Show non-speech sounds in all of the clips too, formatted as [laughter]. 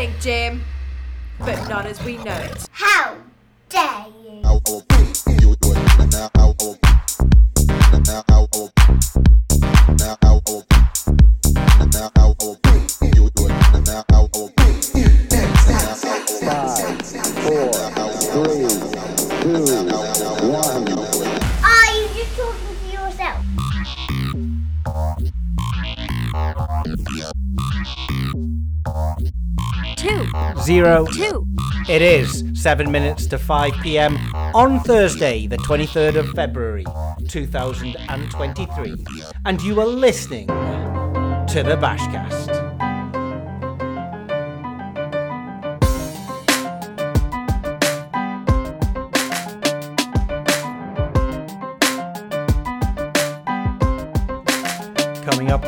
exciting, Jim, but not as we know it. How dare you? Zero. two. It is 7 minutes to 5 pm on Thursday, the 23rd of February, 2023. And you are listening to the Bashcast. Coming up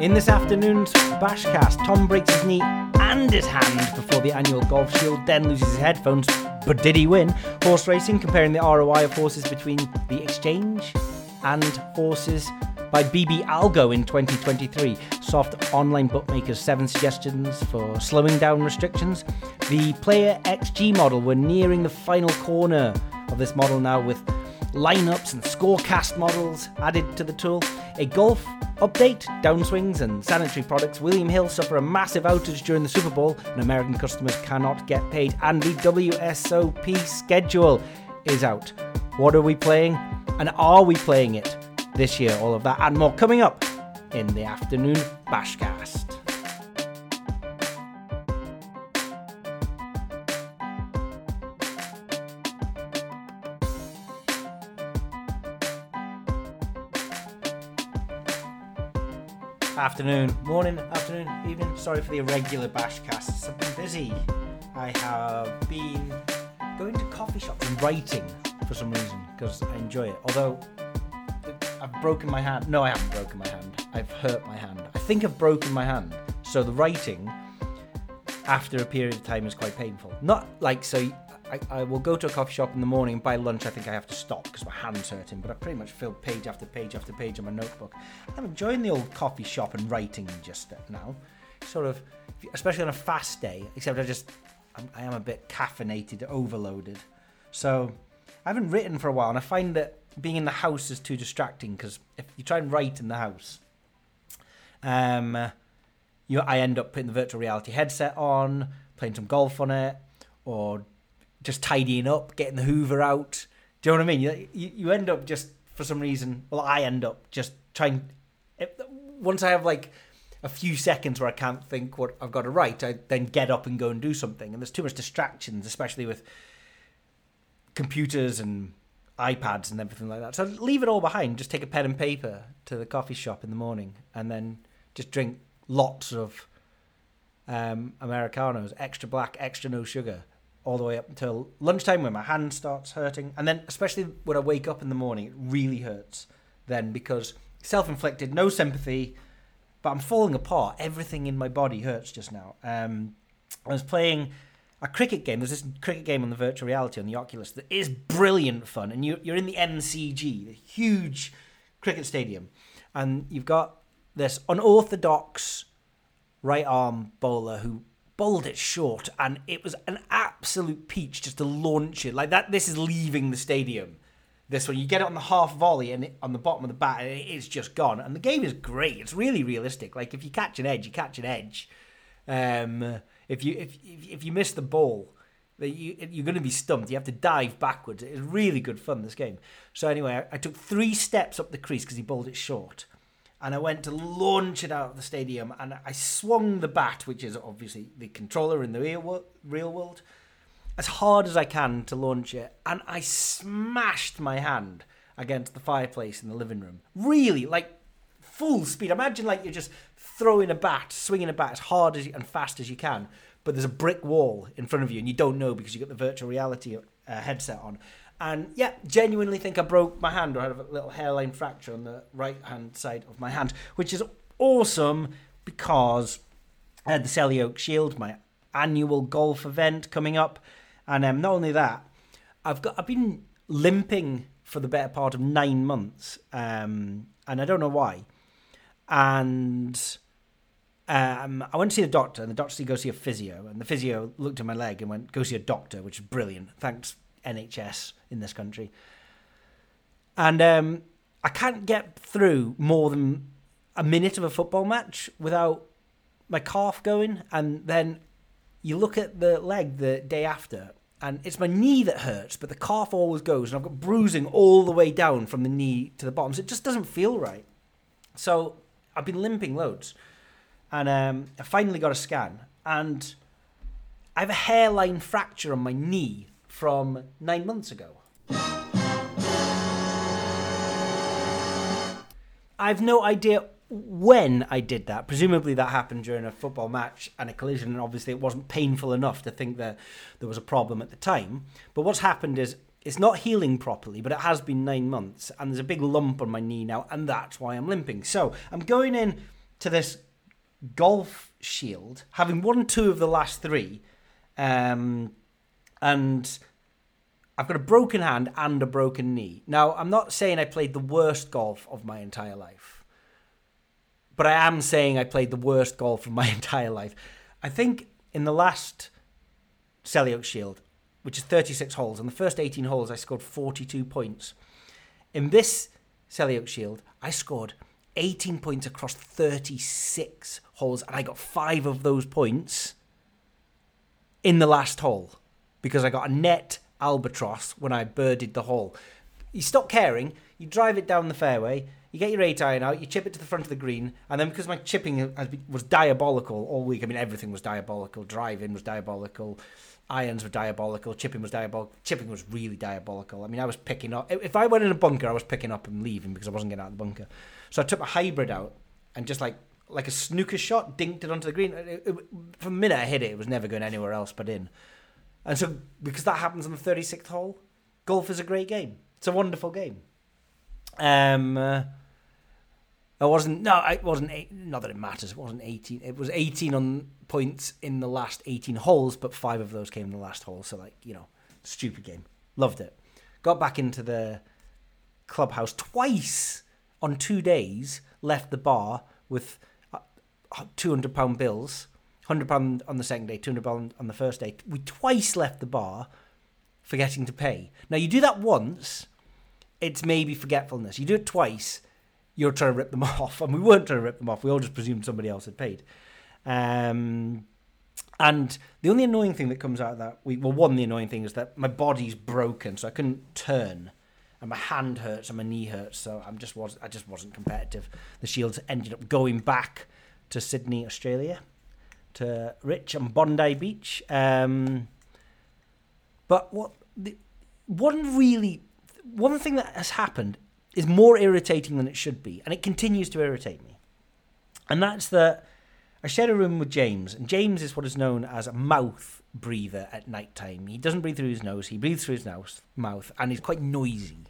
in this afternoon's Bashcast, Tom breaks his knee and his hand before the annual Golf Shield, then loses his headphones. But did he win? Horse racing, comparing the ROI of horses between the exchange and horses by BB Algo in 2023. Soft online bookmakers, seven suggestions for slowing down restrictions. The Player XG model, we're nearing the final corner of this model now with lineups and scorecast models added to the tool. A golf update, downswings and sanitary products. William Hill suffer a massive outage during the Super Bowl, and American customers cannot get paid. And the WSOP schedule is out. What are we playing? And are we playing it this year? All of that and more coming up in the afternoon Bashcast. Afternoon, morning, afternoon, evening. Sorry for the irregular bash bashcasts. I've been busy. I have been going to coffee shops and writing for some reason because I enjoy it. Although I've broken my hand. No, I haven't broken my hand. I've hurt my hand. I think I've broken my hand. So the writing after a period of time is quite painful. Not like so. I, I will go to a coffee shop in the morning. By lunch, I think I have to stop because my hand's hurting. But I pretty much filled page after page after page on my notebook. I'm enjoying the old coffee shop and writing just now. Sort of, especially on a fast day. Except I just, I'm, I am a bit caffeinated, overloaded. So I haven't written for a while, and I find that being in the house is too distracting because if you try and write in the house, um, you I end up putting the virtual reality headset on, playing some golf on it, or just tidying up, getting the Hoover out. Do you know what I mean? You, you, end up just for some reason. Well, I end up just trying. If, once I have like a few seconds where I can't think what I've got to write, I then get up and go and do something. And there's too much distractions, especially with computers and iPads and everything like that. So leave it all behind. Just take a pen and paper to the coffee shop in the morning, and then just drink lots of um, Americanos, extra black, extra no sugar, all the way up until lunchtime when my hand starts hurting. And then, especially when I wake up in the morning, it really hurts then because self inflicted, no sympathy, but I'm falling apart. Everything in my body hurts just now. Um, I was playing a cricket game. There's this cricket game on the virtual reality on the Oculus that is brilliant fun. And you, you're in the MCG, the huge cricket stadium. And you've got this unorthodox right arm bowler who bowled it short and it was an absolute peach just to launch it. Like that this is leaving the stadium. This one you get it on the half volley and it, on the bottom of the bat and it is just gone. And the game is great. It's really realistic. Like if you catch an edge you catch an edge. Um, if you if, if, you miss the ball you, you're going to be stumped. You have to dive backwards. It's really good fun this game. So anyway I took three steps up the crease because he bowled it short and I went to launch it out of the stadium, and I swung the bat, which is obviously the controller in the real world, real world, as hard as I can to launch it, and I smashed my hand against the fireplace in the living room. Really, like full speed. Imagine like you're just throwing a bat, swinging a bat as hard as you, and fast as you can, but there's a brick wall in front of you, and you don't know because you've got the virtual reality uh, headset on. And yeah, genuinely think I broke my hand or had a little hairline fracture on the right hand side of my hand, which is awesome because I had the Selly Oak Shield, my annual golf event coming up, and um, not only that, I've got I've been limping for the better part of nine months, um, and I don't know why, and um, I went to see the doctor, and the doctor said go see a physio, and the physio looked at my leg and went go see a doctor, which is brilliant. Thanks NHS in this country. And um, I can't get through more than a minute of a football match without my calf going, and then you look at the leg the day after, and it's my knee that hurts, but the calf always goes, and I've got bruising all the way down from the knee to the bottom, so it just doesn't feel right. So I've been limping loads, and um, I finally got a scan, and I have a hairline fracture on my knee from nine months ago. I've no idea when I did that. Presumably that happened during a football match and a collision, and obviously it wasn't painful enough to think that there was a problem at the time. But what's happened is it's not healing properly, but it has been nine months, and there's a big lump on my knee now, and that's why I'm limping. So I'm going in to this golf shield, having won two of the last three, um, and I've got a broken hand and a broken knee. Now, I'm not saying I played the worst golf of my entire life, but I am saying I played the worst golf of my [laughs] entire life. I think in the last Oak Shield, which is 36 holes, on the first 18 holes, I scored 42 points. In this Oak Shield, I scored 18 points across 36 holes, and I got five of those points in the last hole because I got a net albatross when I birdied the hole. You stop caring, you drive it down the fairway, you get your eight iron out, you chip it to the front of the green, and then because my chipping was diabolical all week, I mean everything was diabolical. Driving was diabolical, irons were diabolical, chipping was diabolical. Chipping was really diabolical. I mean, I was picking up. If I went in a bunker, I was picking up and leaving because I wasn't getting out of the bunker. So I took my hybrid out and just like like a snooker shot, dinked it onto the green. It, it, from the minute I hit it, it was never going anywhere else but in. And so, because that happens on the 36th hole, golf is a great game. It's a wonderful game. Um, uh, I wasn't, no, it wasn't, eight, not that it matters, it wasn't 18. It was 18 on points in the last 18 holes, but five of those came in the last hole. So, like, you know, stupid game. Loved it. Got back into the clubhouse twice on two days, left the bar with uh, £200 bills hundred pound on the second day, two hundred pound on the first day. We twice left the bar, forgetting to pay. Now you do that once, it's maybe forgetfulness. You do it twice, you're trying to rip them [laughs] off, and we weren't trying to rip them off. We all just presumed somebody else had paid. Um, and the only annoying thing that comes out of that well, one the annoying thing is that my body's broken, so I couldn't turn, and my hand hurts and my knee hurts, so I'm just was I just wasn't competitive. The Shields ended up going back to Sydney, Australia, to Rich and Bondi Beach. Um, but what the, one really one thing that has happened is more irritating than it should be, and it continues to irritate me. And that's that I shared a room with James, and James is what is known as a mouth breather at night time. He doesn't breathe through his nose; he breathes through his nose, mouth, and he's quite noisy.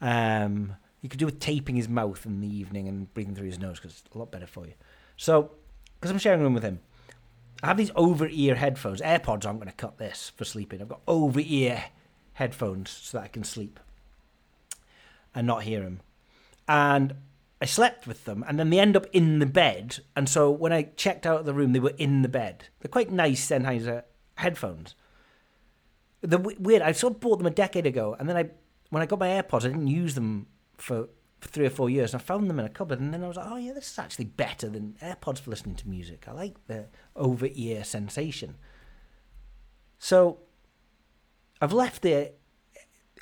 Um, you could do with taping his mouth in the evening and breathing through his nose because it's a lot better for you. So, because I'm sharing a room with him, I have these over ear headphones. AirPods aren't going to cut this for sleeping. I've got over ear headphones so that I can sleep and not hear him. And I slept with them, and then they end up in the bed. And so when I checked out of the room, they were in the bed. They're quite nice Sennheiser headphones. The weird. I sort of bought them a decade ago, and then I, when I got my AirPods, I didn't use them for three or four years. And I found them in a cupboard, and then I was like, oh yeah, this is actually better than AirPods for listening to music. I like the over ear sensation. So I've left the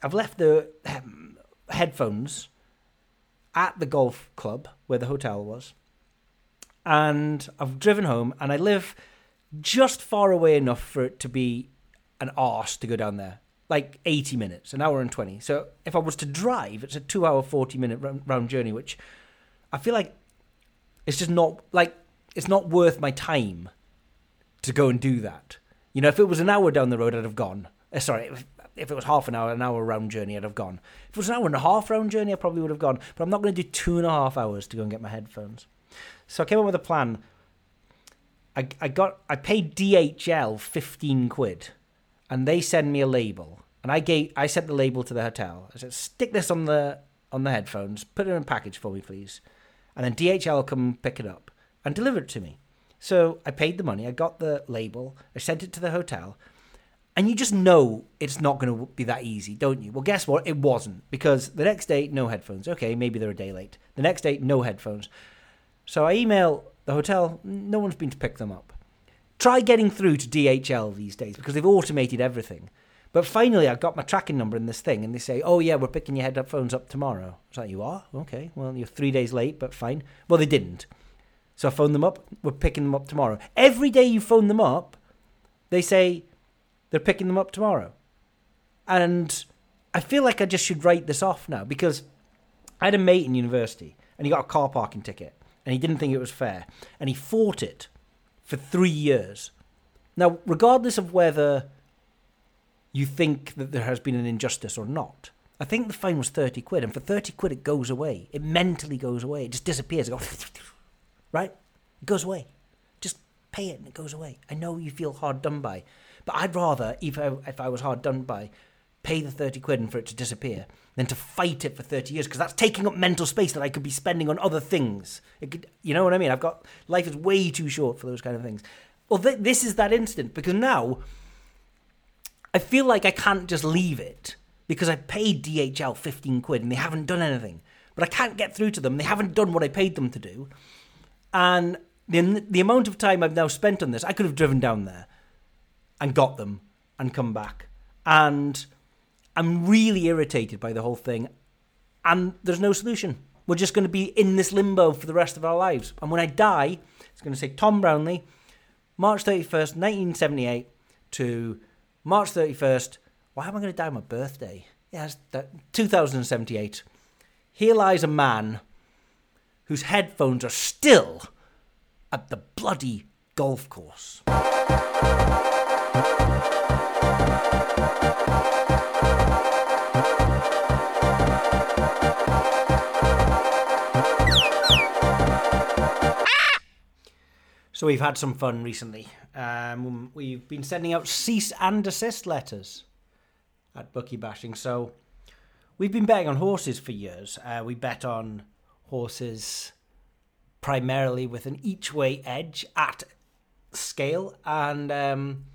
I've left the um, headphones at the golf club where the hotel was, and I've driven home, and I live just far away enough for it to be an arse to go down there like 80 minutes, an hour and 20. So if I was to drive, it's a two hour, 40 minute round journey, which I feel like it's just not like it's not worth my time to go and do that. You know, if it was an hour down the road, I'd have gone. Uh, sorry, if, if, it was half an hour, an hour round journey, I'd have gone. If it was an hour and a half round journey, I probably would have gone. But I'm not going to do two and a half hours to go and get my headphones. So I came up with a plan. I, I got I paid DHL 15 quid and they send me a label and I gave I sent the label to the hotel. I said, stick this on the on the headphones, put it in a package for me, please. And then DHL will come pick it up and deliver it to me. So I paid the money, I got the label, I sent it to the hotel, and you just know it's not going to be that easy, don't you? Well, guess what? It wasn't because the next day, no headphones. Okay, maybe they're a day late. The next day, no headphones. So I email the hotel, no one's been to pick them up. Try getting through to DHL these days because they've automated everything. But finally, I got my tracking number in this thing, and they say, "Oh yeah, we're picking your headphones up tomorrow." It's like, "You are? Okay. Well, you're three days late, but fine." Well, they didn't. So I phoned them up. We're picking them up tomorrow. Every day you phone them up, they say they're picking them up tomorrow, and I feel like I just should write this off now because I had a mate in university, and he got a car parking ticket, and he didn't think it was fair, and he fought it for three years. Now, regardless of whether you think that there has been an injustice or not. I think the fine was 30 quid, and for 30 quid, it goes away. It mentally goes away. It just disappears. It goes, [laughs] right? It goes away. Just pay it and it goes away. I know you feel hard done by, but I'd rather, if I, if I was hard done by, pay the 30 quid and for it to disappear than to fight it for 30 years because that's taking up mental space that I could be spending on other things. Could, you know what I mean? I've got, life is way too short for those kind of things. Well, th- this is that instant because now I feel like I can't just leave it because I paid DHL 15 quid and they haven't done anything. But I can't get through to them. They haven't done what I paid them to do. And the, the amount of time I've now spent on this, I could have driven down there and got them and come back. And I'm really irritated by the whole thing. And there's no solution. We're just going to be in this limbo for the rest of our lives. And when I die, it's going to say Tom Brownlee, March 31st, 1978 to March 31st. Why am I going to die on my birthday? Yes, that 2078. Here lies a man whose headphones are still at the bloody golf course. So we've had some fun recently. Um, we've been sending out cease and desist letters at Bookie Bashing. So we've been betting on horses for years. Uh, we bet on horses primarily with an each way edge at scale, and um,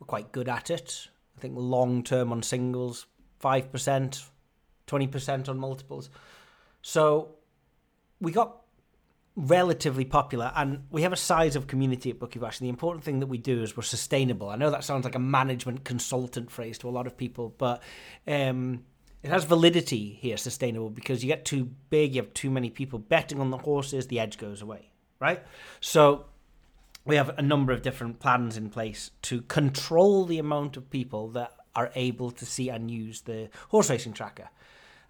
we're quite good at it. I think long term on singles, 5%, 20% on multiples. So we got relatively popular and we have a size of community at Bookie Bash. And the important thing that we do is we're sustainable. I know that sounds like a management consultant phrase to a lot of people, but um, it has validity here, sustainable, because you get too big, you have too many people betting on the horses, the edge goes away, right? So we have a number of different plans in place to control the amount of people that are able to see and use the horse racing tracker.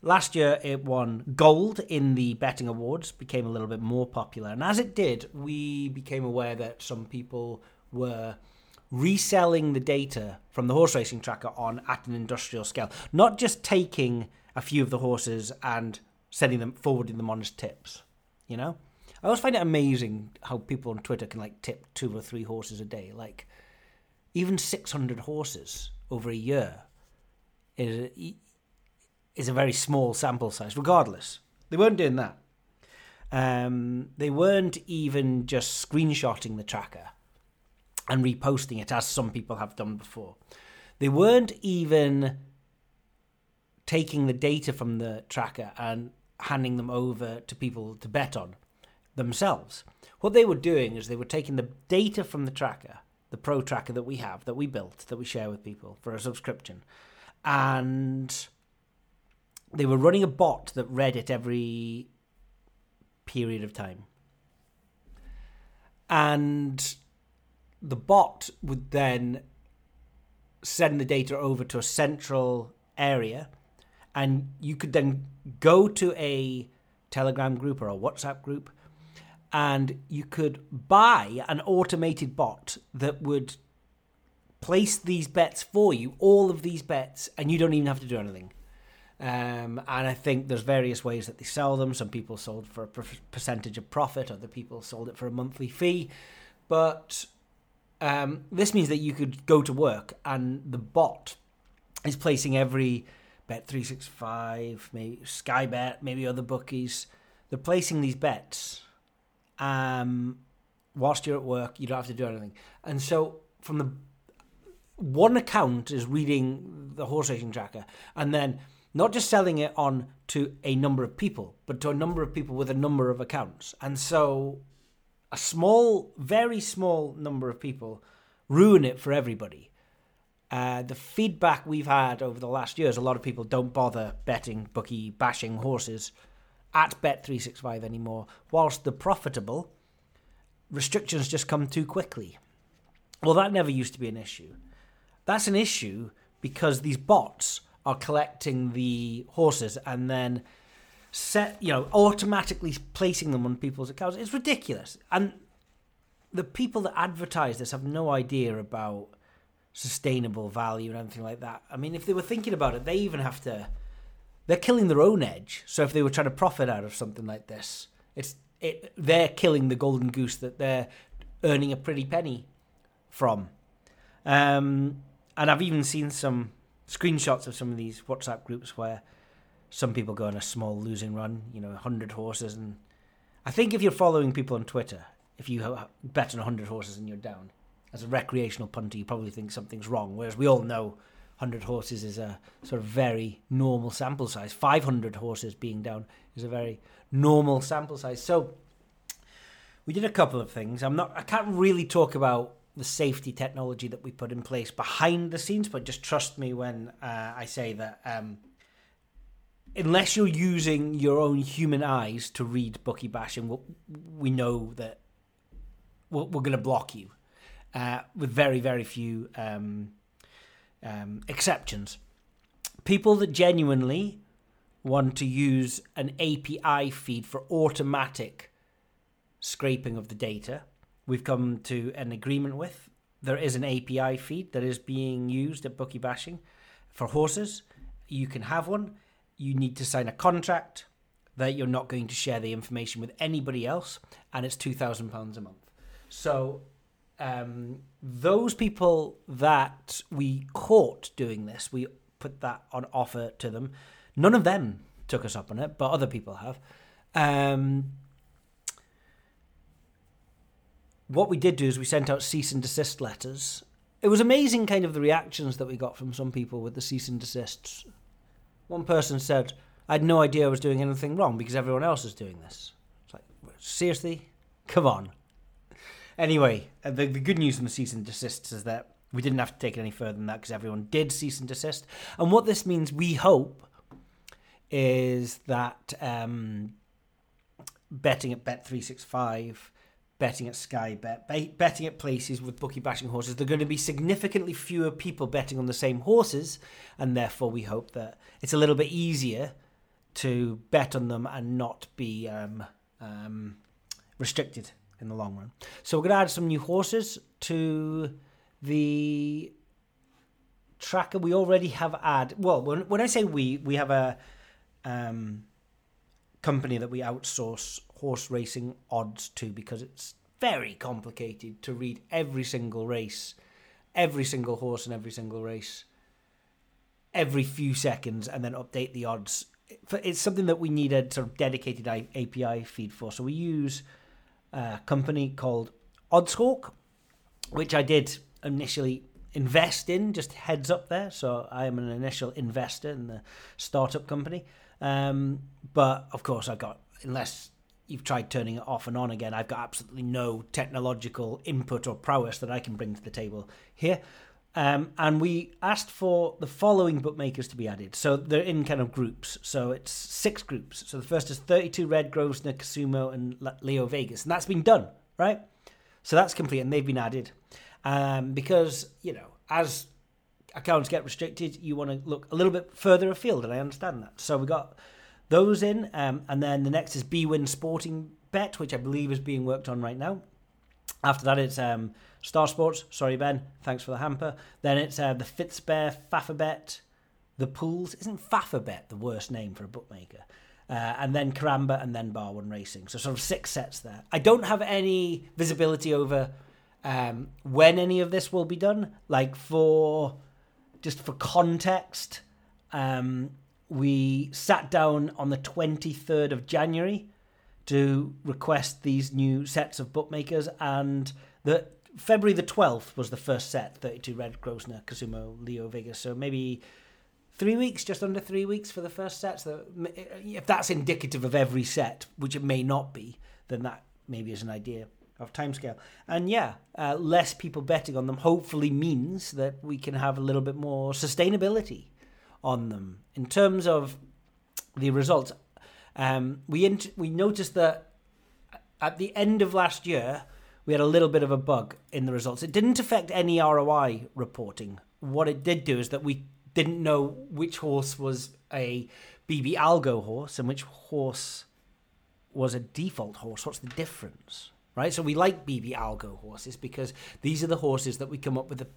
Last year, it won gold in the betting awards, became a little bit more popular. And as it did, we became aware that some people were reselling the data from the horse racing tracker on at an industrial scale, not just taking a few of the horses and sending them forwarding them on as tips. You know, I always find it amazing how people on Twitter can like tip two or three horses a day. Like even six hundred horses over a year is is a very small sample size. Regardless, they weren't doing that. Um, they weren't even just screenshotting the tracker and reposting it as some people have done before. They weren't even taking the data from the tracker and handing them over to people to bet on themselves. What they were doing is they were taking the data from the tracker, the pro tracker that we have, that we built, that we share with people for a subscription, and they were running a bot that read it every period of time. And the bot would then send the data over to a central area and you could then go to a telegram group or a whatsapp group and you could buy an automated bot that would place these bets for you all of these bets and you don't even have to do anything um, and I think there's various ways that they sell them. Some people sold for a percentage of profit, other people sold it for a monthly fee. But um, this means that you could go to work and the bot is placing every bet 365, maybe Sky Bet, maybe other bookies. They're placing these bets um, whilst you're at work. You don't have to do anything. And so from the one account is reading the horse racing tracker and then not just selling it on to a number of people, but to a number of people with a number of accounts. And so a small, very small number of people ruin it for everybody. Uh, the feedback we've had over the last years, a lot of people don't bother betting, bookie, bashing horses at Bet365 anymore, whilst the profitable restrictions just come too quickly. Well, that never used to be an issue. That's an issue because these bots are collecting the horses and then set, you know, automatically placing them on people's accounts. It's ridiculous. And the people that advertise this have no idea about sustainable value and anything like that. I mean, if they were thinking about it, they even have to. They're killing their own edge. So if they were trying to profit out of something like this, it's it. They're killing the golden goose that they're earning a pretty penny from. Um, and I've even seen some screenshots of some of these WhatsApp groups where some people go on a small losing run, you know, 100 horses. And I think if you're following people on Twitter, if you bet on 100 horses and you're down, as a recreational punter, you probably think something's wrong. Whereas we all know 100 horses is a sort of very normal sample size. 500 horses being down is a very normal sample size. So we did a couple of things. I'm not. I can't really talk about the safety technology that we put in place behind the scenes, but just trust me when uh, I say that. Um, unless you're using your own human eyes to read bookie bashing, we know that we're, we're going to block you uh, with very, very few um, um, exceptions. People that genuinely want to use an API feed for automatic scraping of the data, we've come to an agreement with. There is an API feed that is being used at Bookie Bashing for horses. You can have one. You need to sign a contract that you're not going to share the information with anybody else, and it's two thousand pounds a month. So um, those people that we caught doing this, we put that on offer to them. None of them took us up on it, but other people have. Um, what we did do is we sent out cease and desist letters. It was amazing, kind of the reactions that we got from some people with the cease and desists. One person said, "I had no idea I was doing anything wrong because everyone else is doing this." It's like, seriously, come on. Anyway, uh, the, the good news from the cease and desists is that we didn't have to take it any further than that because everyone did cease and desist. And what this means, we hope, is that um, betting at Bet365, betting at Sky Bet, betting at places with bookie bashing horses, there are going to be significantly fewer people betting on the same horses. And therefore, we hope that it's a little bit easier to bet on them and not be um, um, restricted in the long run. So we're going to add some new horses to the tracker. We already have add. Well, when, when I say we, we have a um, company that we outsource horse racing odds to because it's very complicated to read every single race, every single horse in every single race, every few seconds, and then update the odds. It's something that we need a sort of dedicated API feed for. So we use a company called Oddshawk, which I did initially invest in, just heads up there. So I am an initial investor in the startup company. Um, but of course, I've got, unless you've tried turning it off and on again, I've got absolutely no technological input or prowess that I can bring to the table here. Um, and we asked for the following bookmakers to be added. So they're in kind of groups. So it's six groups. So the first is 32 Red, Grosvenor, Casumo, and Leo Vegas. And that's been done, right? So that's complete and they've been added. Um, because, you know, as accounts get restricted, you want to look a little bit further afield, and I understand that. So we got those in. Um, and then the next is BWin Sporting Bet, which I believe is being worked on right now. After that, it's um, Star Sports. Sorry, Ben. Thanks for the hamper. Then it's uh, the Fitzbear, Fafabet, the Pools. Isn't Fafabet the worst name for a bookmaker? Uh, and then Karamba, and then Bar One Racing. So sort of six sets there. I don't have any visibility over um, when any of this will be done. Like for just for context, um, we sat down on the 23rd of January to request these new sets of bookmakers, and the February the twelfth was the first set, thirty-two red Grosvenor, Casumo, Leo Vegas. So maybe three weeks, just under three weeks for the first set. So if that's indicative of every set, which it may not be, then that maybe is an idea of timescale. And yeah, uh, less people betting on them hopefully means that we can have a little bit more sustainability on them in terms of the results. Um, we int- we noticed that at the end of last year we had a little bit of a bug in the results. It didn't affect any ROI reporting. What it did do is that we didn't know which horse was a BB Algo horse and which horse was a default horse. What's the difference? Right? So we like BB Algo horses because these are the horses that we come up with the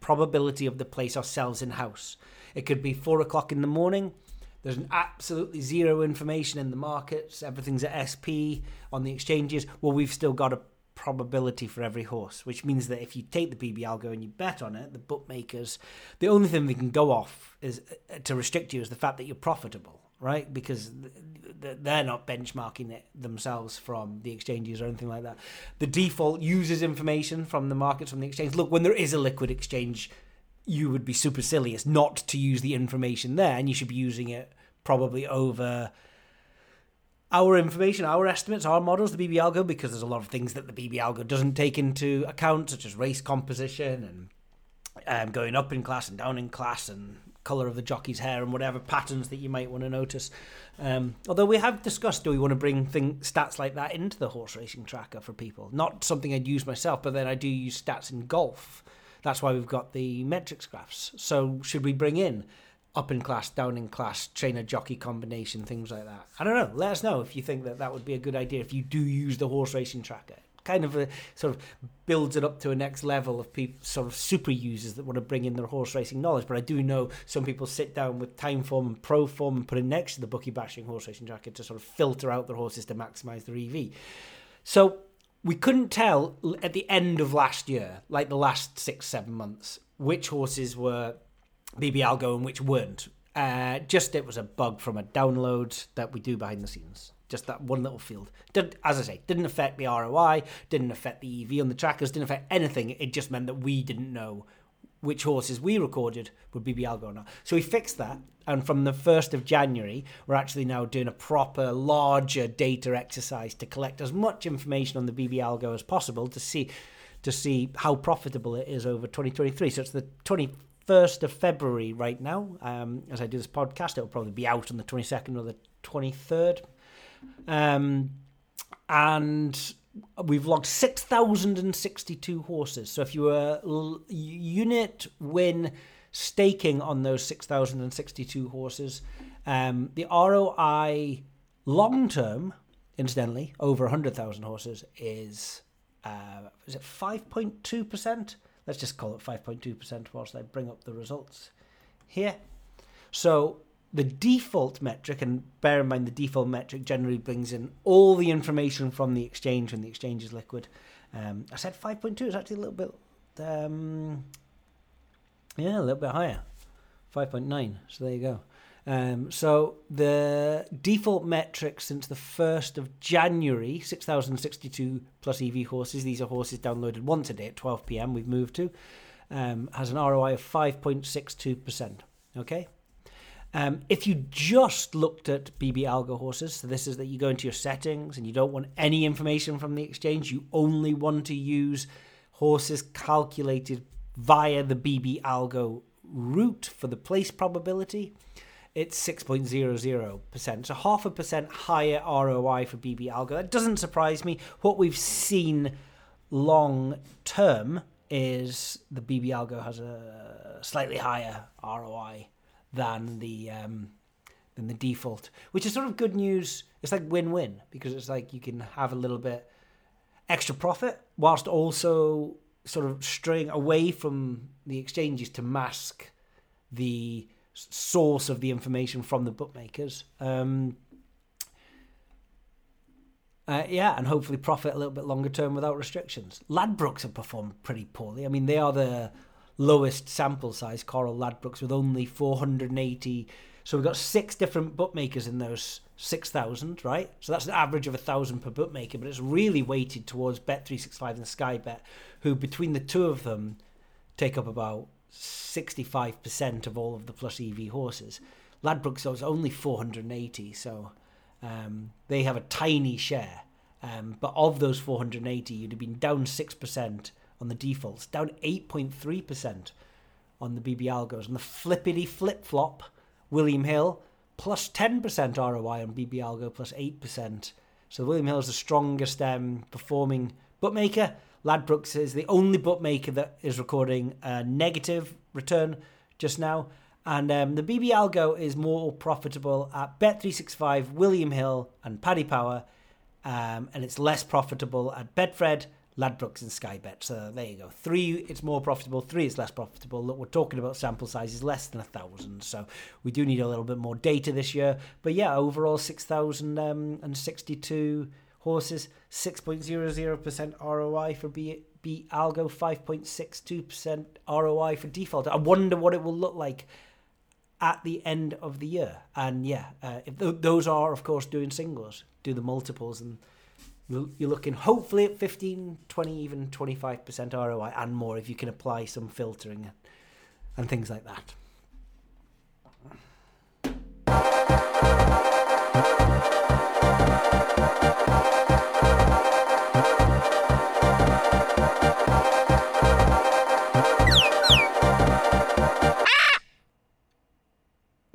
probability of the place ourselves in house. It could be four o'clock in the morning. There's an absolutely zero information in the markets. Everything's at SP on the exchanges. Well, we've still got a probability for every horse, which means that if you take the BB Algo and you bet on it, the bookmakers, the only thing they can go off is uh, to restrict you is the fact that you're profitable, right? Because they're not benchmarking it themselves from the exchanges or anything like that. The default uses information from the markets from the exchange. Look, when there is a liquid exchange, you would be supercilious not to use the information there, and you should be using it probably over our information, our estimates, our models, the BB algo, because there's a lot of things that the BB algo doesn't take into account, such as race composition and um, going up in class and down in class and color of the jockey's hair and whatever patterns that you might want to notice. Um, although we have discussed, do we want to bring thing, stats like that into the horse racing tracker for people? Not something I'd use myself, but then I do use stats in golf. That's why we've got the metrics graphs. So should we bring in up in class, down in class, trainer jockey combination, things like that. I don't know. Let us know if you think that that would be a good idea if you do use the horse racing tracker. Kind of a, sort of builds it up to a next level of people, sort of super users that want to bring in their horse racing knowledge. But I do know some people sit down with Timeform and pro form and put it next to the bookie bashing horse racing tracker to sort of filter out their horses to maximize their EV. So we couldn't tell at the end of last year, like the last six, seven months, which horses were BB Algo and which weren't. Uh, just it was a bug from a download that we do behind the scenes. Just that one little field. Did, as I say, didn't affect the ROI, didn't affect the EV on the trackers, didn't affect anything. It just meant that we didn't know which horses we recorded would be Algo or not. So we fixed that, and from the 1st of January, we're actually now doing a proper, larger data exercise to collect as much information on the BB Algo as possible to see to see how profitable it is over 2023. So it's the 20 1st of February right now. Um, as I do this podcast, it'll probably be out on the 22nd or the 23rd. Um, and we've logged 6,062 horses. So if you were unit win staking on those 6,062 horses, um, the ROI long term, incidentally, over 100,000 horses is, uh, is it 5.2%? let's just call it 5.2% whilst I bring up the results here. So the default metric, and bear in mind the default metric generally brings in all the information from the exchange when the exchange is liquid. Um, I said 5.2 is actually a little bit, um, yeah, a little bit higher. 5.9. So there you go. Um, so the default metric since the 1st of January, 6,062 plus EV horses, these are horses downloaded once a day at 12 p.m. We've moved to, um, has an ROI of 5.62%. Okay. Um, if you just looked at BB Algo horses, so this is that you go into your settings and you don't want any information from the exchange, you only want to use horses calculated via the BB Algo route for the place probability it's 6.00%. So half a percent higher ROI for BB Algo. That doesn't surprise me. What we've seen long term is the BB Algo has a slightly higher ROI than the um, than the default, which is sort of good news. It's like win-win because it's like you can have a little bit extra profit whilst also sort of straying away from the exchanges to mask the source of the information from the bookmakers. Um, uh, yeah, and hopefully profit a little bit longer term without restrictions. Ladbrokes have performed pretty poorly. I mean, they are the lowest sample size Coral Ladbrokes with only 480 So we've got six different bookmakers in those 6,000, right? So that's an average of a 1,000 per bookmaker, but it's really weighted towards Bet365 and Sky Bet, who between the two of them take up about 65% of all of the plus EV horses. Ladbrokes is only 480, so um, they have a tiny share. Um, but of those 480, you'd have been down 6% on the defaults, down 8.3% on the BB algos. And the flippity flip flop, William Hill, plus 10% ROI on BB algo, plus 8%. So William Hill is the strongest um, performing bookmaker. Ladbrokes is the only bookmaker that is recording a negative return just now. And um, the BB Algo is more profitable at Bet365, William Hill, and Paddy Power. Um, and it's less profitable at Betfred, Ladbrokes, and Sky Bet. So there you go. Three, it's more profitable. Three, it's less profitable. Look, we're talking about sample sizes less than a thousand. So we do need a little bit more data this year. But yeah, overall, 6,062 horses, 6.00% ROI for B, B Algo, 5.62% ROI for default. I wonder what it will look like at the end of the year. And yeah, uh, th- those are, of course, doing singles, do the multiples, and you're looking hopefully at 15, 20, even 25% ROI and more if you can apply some filtering and things like that.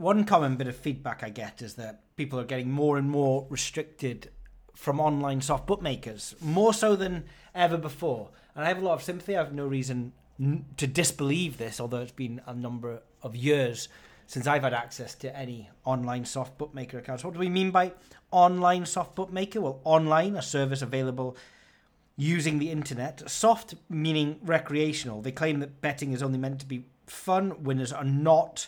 one common bit of feedback I get is that people are getting more and more restricted from online soft bookmakers, more so than ever before. And I have a lot of sympathy. I have no reason to disbelieve this, although it's been a number of years since I've had access to any online soft bookmaker accounts. What do we mean by online soft bookmaker? Well, online, a service available using the internet. Soft meaning recreational. They claim that betting is only meant to be fun. Winners are not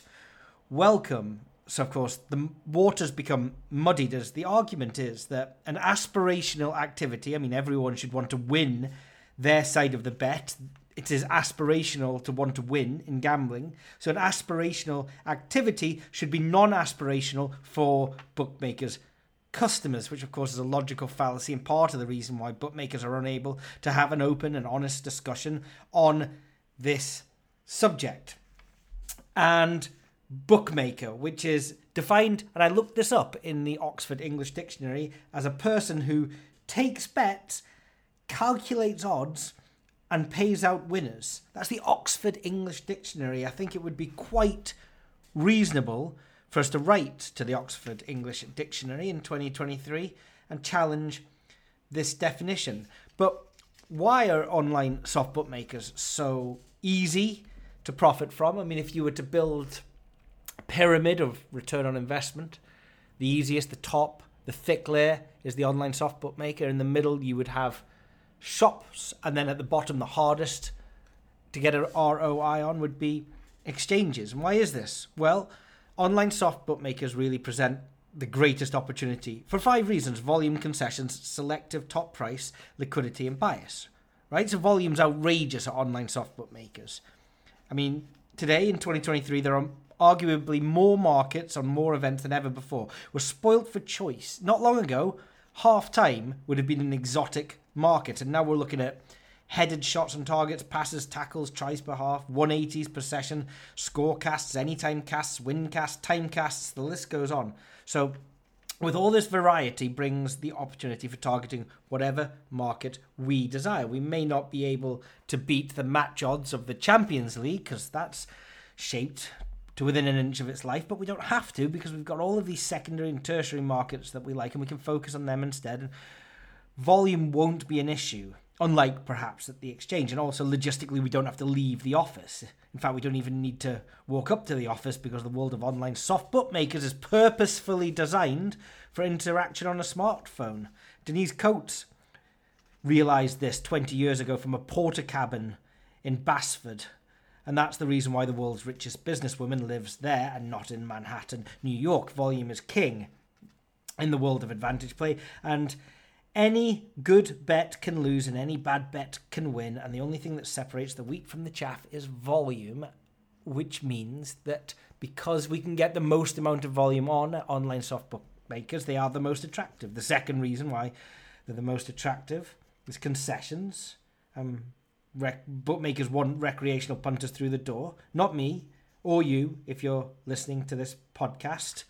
welcome. So, of course, the waters become muddied as the argument is that an aspirational activity, I mean, everyone should want to win their side of the bet. It is aspirational to want to win in gambling. So, an aspirational activity should be non aspirational for bookmakers' customers, which, of course, is a logical fallacy and part of the reason why bookmakers are unable to have an open and honest discussion on this subject. And bookmaker, which is defined, and I looked this up in the Oxford English Dictionary, as a person who takes bets, calculates odds, and pays out winners. That's the Oxford English Dictionary. I think it would be quite reasonable for us to write to the Oxford English Dictionary in 2023 and challenge this definition. But why are online soft bookmakers so easy to profit from? I mean, if you were to build pyramid of return on investment. The easiest, the top, the thick layer is the online soft bookmaker. In the middle, you would have shops, and then at the bottom, the hardest to get an ROI on would be exchanges. And why is this? Well, online soft bookmakers really present the greatest opportunity for five reasons volume, concessions, selective top price, liquidity, and bias. Right? So, volume's outrageous at online soft bookmakers. I mean, today in 2023, there are arguably more markets on more events than ever before. We're spoilt for choice. Not long ago, half time would have been an exotic market, and now we're looking at headed shots on targets, passes, tackles, tries per half, 180s per session, score casts, anytime casts, win casts, time casts, the list goes on. So, with all this variety brings the opportunity for targeting whatever market we desire. We may not be able to beat the match odds of the Champions League because that's shaped to within an inch of its life, but we don't have to because we've got all of these secondary and tertiary markets that we like and we can focus on them instead. And volume won't be an issue, unlike perhaps at the exchange. And also, logistically, we don't have to leave the office. In fact, we don't even need to walk up to the office because the world of online soft bookmakers is purposefully designed for interaction on a smartphone. Denise Coates realised this 20 years ago from a Portakabin in Basford and that's the reason why the world's richest businesswoman lives there and not in Manhattan, New York. Volume is king in the world of advantage play, and any good bet can lose and any bad bet can win. And the only thing that separates the wheat from the chaff is volume. which means that because we can get the most amount of volume on online soft bookmakers, they are the most attractive. The second reason why they're the most attractive is concessions. Um, rec- bookmakers want recreational punters through the door, not me or you if you're listening to this podcast.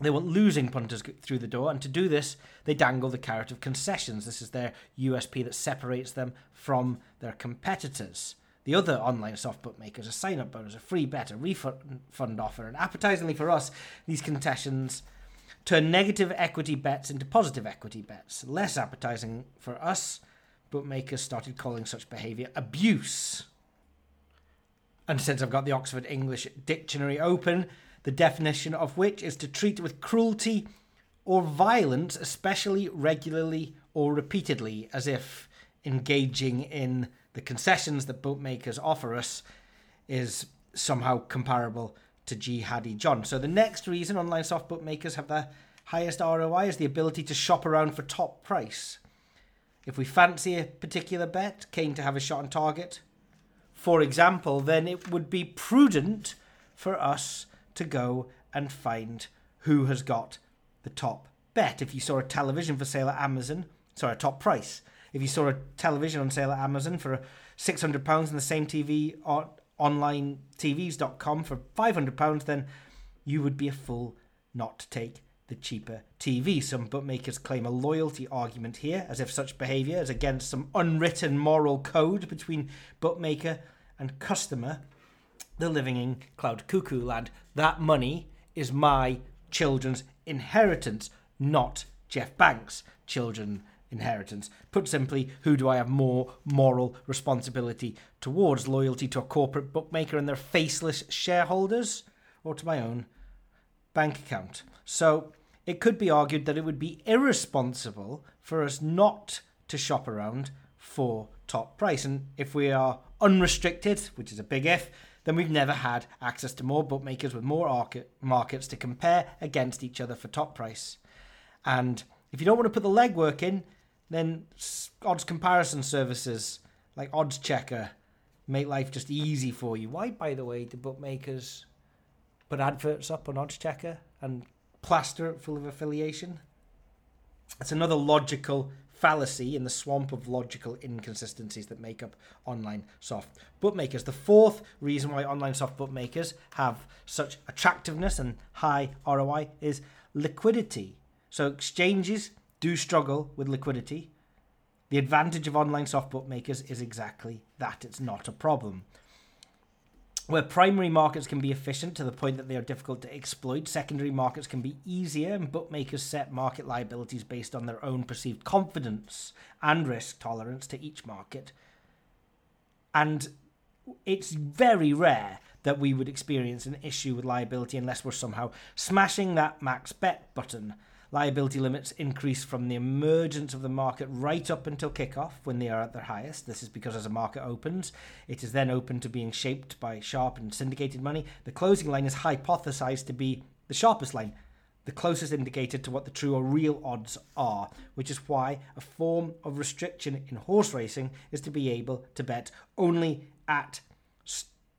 They want losing punters through the door, and to do this, they dangle the carrot of concessions. This is their USP that separates them from their competitors. The other online soft bookmakers, a sign up bonus, a free bet, a refund offer, and appetizingly for us, these concessions turn negative equity bets into positive equity bets. Less appetizing for us, bookmakers started calling such behaviour abuse. And since I've got the Oxford English Dictionary open, the definition of which is to treat with cruelty or violence, especially regularly or repeatedly, as if engaging in the concessions that bookmakers offer us is somehow comparable to jihadi John. So the next reason online soft bookmakers have the highest ROI is the ability to shop around for top price. If we fancy a particular bet, keen to have a shot on target, for example, then it would be prudent for us to go and find who has got the top bet. If you saw a television for sale at Amazon, sorry, a top price. If you saw a television on sale at Amazon for £600 and the same TV on online TVs.com for £500, then you would be a fool not to take the cheaper TV. Some bookmakers claim a loyalty argument here, as if such behaviour is against some unwritten moral code between bookmaker and customer. They're living in cloud cuckoo land. That money is my children's inheritance, not Jeff Banks' children inheritance. Put simply, who do I have more moral responsibility towards? Loyalty to a corporate bookmaker and their faceless shareholders, or to my own bank account? So it could be argued that it would be irresponsible for us not to shop around for top price. And if we are unrestricted, which is a big if, then we've never had access to more bookmakers with more markets to compare against each other for top price. And if you don't want to put the legwork in, then odds comparison services like Oddschecker make life just easy for you. Why, by the way, do bookmakers put adverts up on Oddschecker and plaster full of affiliation. It's another logical fallacy in the swamp of logical inconsistencies that make up online soft bookmakers. The fourth reason why online soft bookmakers have such attractiveness and high ROI is liquidity. So exchanges do struggle with liquidity. The advantage of online soft bookmakers is exactly that it's not a problem. Where primary markets can be efficient to the point that they are difficult to exploit, secondary markets can be easier, and bookmakers set market liabilities based on their own perceived confidence and risk tolerance to each market. And it's very rare that we would experience an issue with liability unless we're somehow smashing that max bet button Liability limits increase from the emergence of the market right up until kickoff when they are at their highest. This is because as a market opens, it is then open to being shaped by sharp and syndicated money. The closing line is hypothesized to be the sharpest line, the closest indicator to what the true or real odds are, which is why a form of restriction in horse racing is to be able to bet only at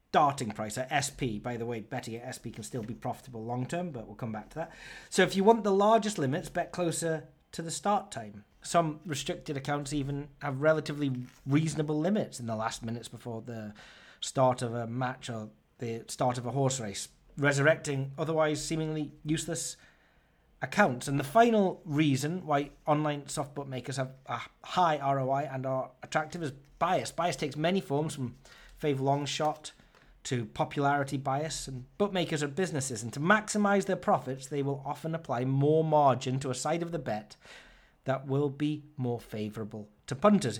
starting price at SP. By the way, betting at SP can still be profitable long term, but we'll come back to that. So if you want the largest limits, bet closer to the start time. Some restricted accounts even have relatively reasonable limits in the last minutes before the start of a match or the start of a horse race, resurrecting otherwise seemingly useless accounts. And the final reason why online soft bookmakers have a high ROI and are attractive is bias. Bias takes many forms from fave long shot to popularity bias, and bookmakers are businesses, and to maximize their profits, they will often apply more margin to a side of the bet that will be more favorable to punters.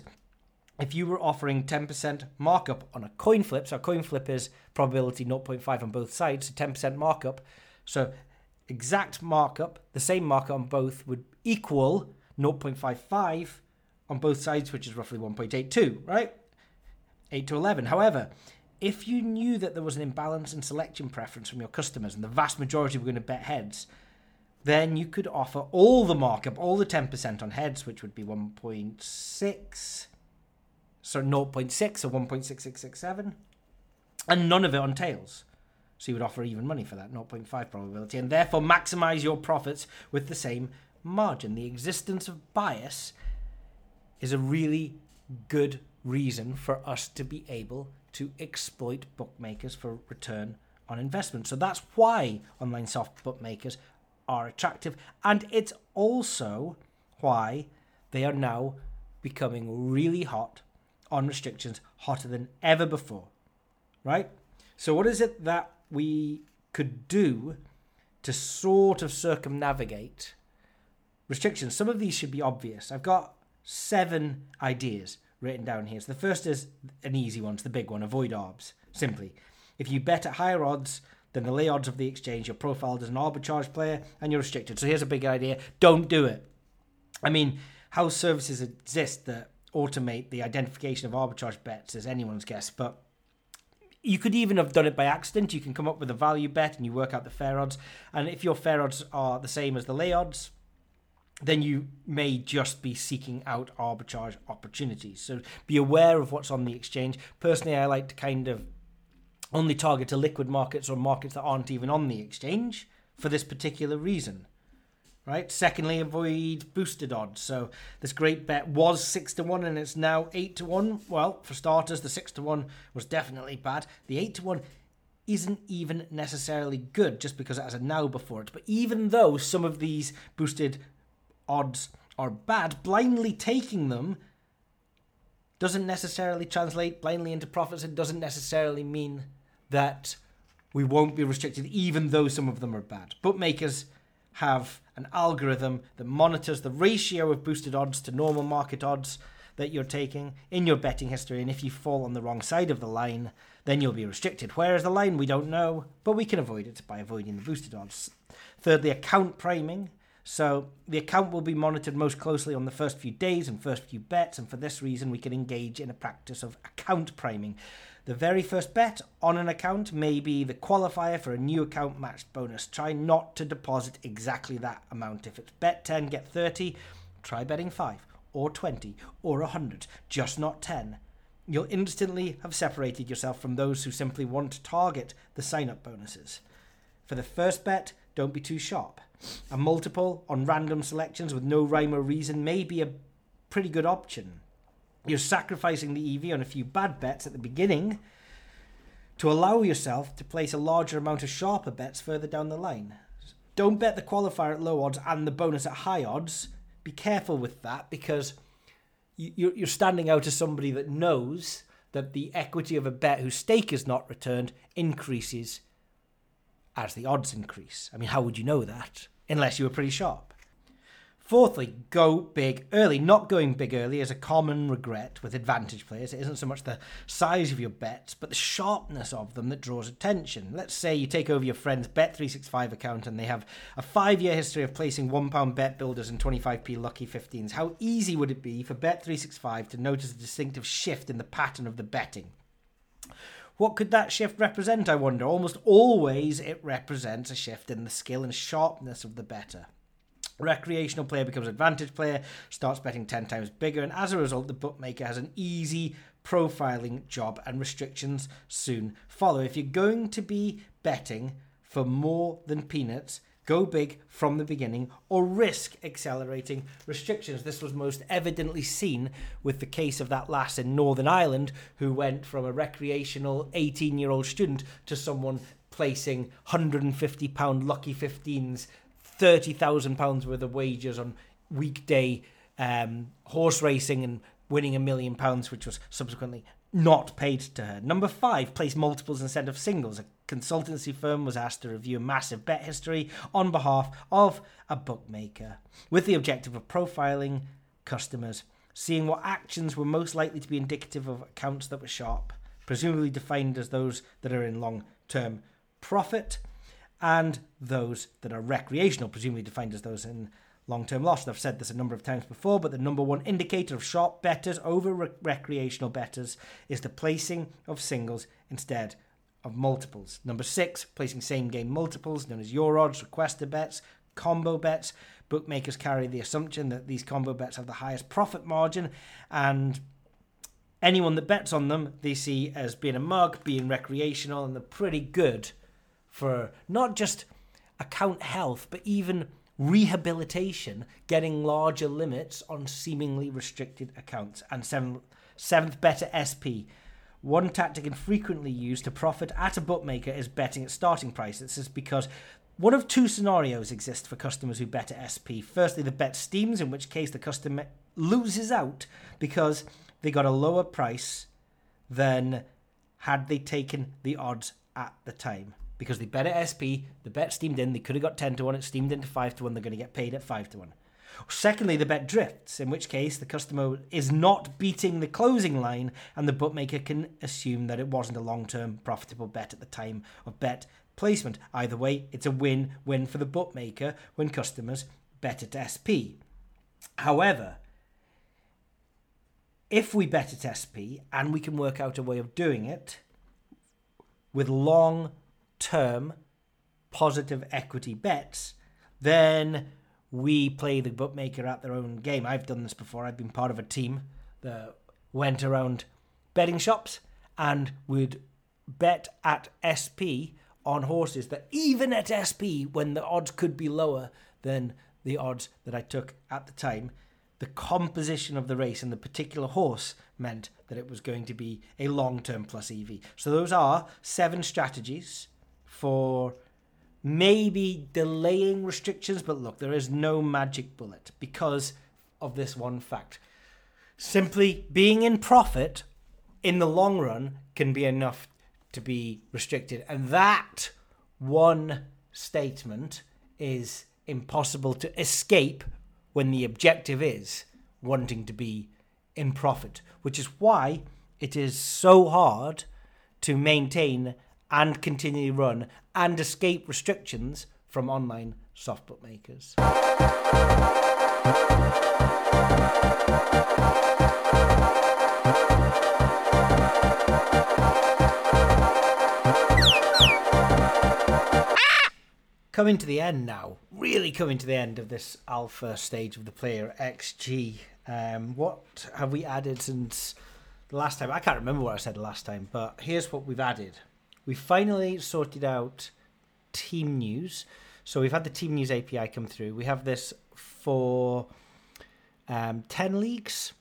If you were offering 10% markup on a coin flip, so a coin flip is probability 0.5 on both sides, so 10% markup, so exact markup, the same markup on both would equal 0.55 on both sides, which is roughly 1.82, right? 8 to 11. However, if you knew that there was an imbalance in selection preference from your customers and the vast majority were going to bet heads, then you could offer all the markup, all the 10% on heads, which would be 1.6, so 0.6 or 1.6667, and none of it on tails. So you would offer even money for that 0.5 probability and therefore maximize your profits with the same margin. The existence of bias is a really good reason for us to be able to exploit bookmakers for return on investment. So that's why online soft bookmakers are attractive. And it's also why they are now becoming really hot on restrictions, hotter than ever before. Right? So, what is it that we could do to sort of circumnavigate restrictions? Some of these should be obvious. I've got seven ideas written down here. So, the first is an easy one, it's the big one avoid ARBs. Simply, if you bet at higher odds than the lay odds of the exchange, you're profiled as an arbitrage player and you're restricted. So, here's a big idea don't do it. I mean, how services exist that automate the identification of arbitrage bets as anyone's guess, but you could even have done it by accident. You can come up with a value bet and you work out the fair odds. And if your fair odds are the same as the lay odds, then you may just be seeking out arbitrage opportunities. So be aware of what's on the exchange. Personally, I like to kind of only target to liquid markets or markets that aren't even on the exchange for this particular reason right? Secondly, avoid boosted odds. So this great bet was six to one, and it's now eight to one. Well, for starters, the six to one was definitely bad. The eight to one isn't even necessarily good just because it has a now before it. But even though some of these boosted odds are bad, blindly taking them doesn't necessarily translate blindly into profits. It doesn't necessarily mean that we won't be restricted, even though some of them are bad. Bookmakers have an algorithm that monitors the ratio of boosted odds to normal market odds that you're taking in your betting history. And if you fall on the wrong side of the line, then you'll be restricted. Where is the line? We don't know, but we can avoid it by avoiding the boosted odds. Thirdly, account priming. So the account will be monitored most closely on the first few days and first few bets, and for this reason, we can engage in a practice of account priming. The very first bet on an account may be the qualifier for a new account matched bonus. Try not to deposit exactly that amount. If it's bet 10, get 30, try betting 5 or 20 or 100, just not 10. You'll instantly have separated yourself from those who simply want to target the sign up bonuses. For the first bet, don't be too sharp. A multiple on random selections with no rhyme or reason may be a pretty good option. You're sacrificing the EV on a few bad bets at the beginning to allow yourself to place a larger amount of sharper bets further down the line. Don't bet the qualifier at low odds and the bonus at high odds. Be careful with that because you're standing out as somebody that knows that the equity of a bet whose stake is not returned increases as the odds increase. I mean, how would you know that? Unless you were pretty sharp. Fourthly, go big early. Not going big early is a common regret with advantage players. It isn't so much the size of your bets, but the sharpness of them that draws attention. Let's say you take over your friend's Bet365 account and they have a five year history of placing £1 bet builders and 25p lucky 15s. How easy would it be for Bet365 to notice a distinctive shift in the pattern of the betting? What could that shift represent, I wonder? Almost always it represents a shift in the skill and sharpness of the better recreational player becomes advantage player, starts betting 10 times bigger, and as a result, the bookmaker has an easy profiling job and restrictions soon follow. If you're going to be betting for more than peanuts, go big from the beginning or risk accelerating restrictions. This was most evidently seen with the case of that lass in Northern Ireland who went from a recreational 18 year old student to someone placing £150 lucky 15s thirty thousand pounds worth of wages on weekday um, horse racing and winning a million pounds, which was subsequently not paid to her. Number five, place multiples instead of singles. A consultancy firm was asked to review a massive bet history on behalf of a bookmaker with the objective of profiling customers, seeing what actions were most likely to be indicative of accounts that were sharp, presumably defined as those that are in long term profit and those that are recreational, presumably defined as those in long term loss. I've said this a number of times before, but the number one indicator of sharp betters over re- recreational betters is the placing of singles instead of multiples. Number six, placing same game multiples, known as your odds, requester bets, combo bets. Bookmakers carry the assumption that these combo bets have the highest profit margin and anyone that bets on them, they see as being a mug, being recreational, and they're pretty good for not just account health, but even rehabilitation, getting larger limits on seemingly restricted accounts. And seventh, seventh better SP. One tactic infrequently used to profit at a bookmaker is betting at starting price. This is because one of two scenarios exist for customers who bet at SP. Firstly, the bet steams, in which case the customer loses out because they got a lower price than had they taken the odds at the time. Because they bet at SP, the bet steamed in, they could have got 10 to 1, it steamed into 5 to 1, they're going to get paid at 5 to 1. Secondly, the bet drifts, in which case the customer is not beating the closing line and the bookmaker can assume that it wasn't a long term profitable bet at the time of bet placement. Either way, it's a win win for the bookmaker when customers bet at SP. However, if we bet at SP and we can work out a way of doing it with long term positive equity bets, then we play the bookmaker at their own game. I've done this before. I've been part of a team that went around betting shops and would bet at SP on horses that even at SP, when the odds could be lower than the odds that I took at the time, the composition of the race and the particular horse meant that it was going to be a long term plus EV. So those are seven strategies for maybe delaying restrictions, but look, there is no magic bullet because of this one fact. Simply being in profit in the long run can be enough to be restricted. And that one statement is impossible to escape when the objective is wanting to be in profit, which is why it is so hard to maintain and continually run and escape restrictions from online soft bookmakers. Coming to the end now, really coming to the end of this alpha stage of the player XG. Um, what have we added since the last time? I can't remember what I said the last time, but here's what we've added. We finally sorted out team news. So we've had the team news API come through. We have this for um, 10 leagues,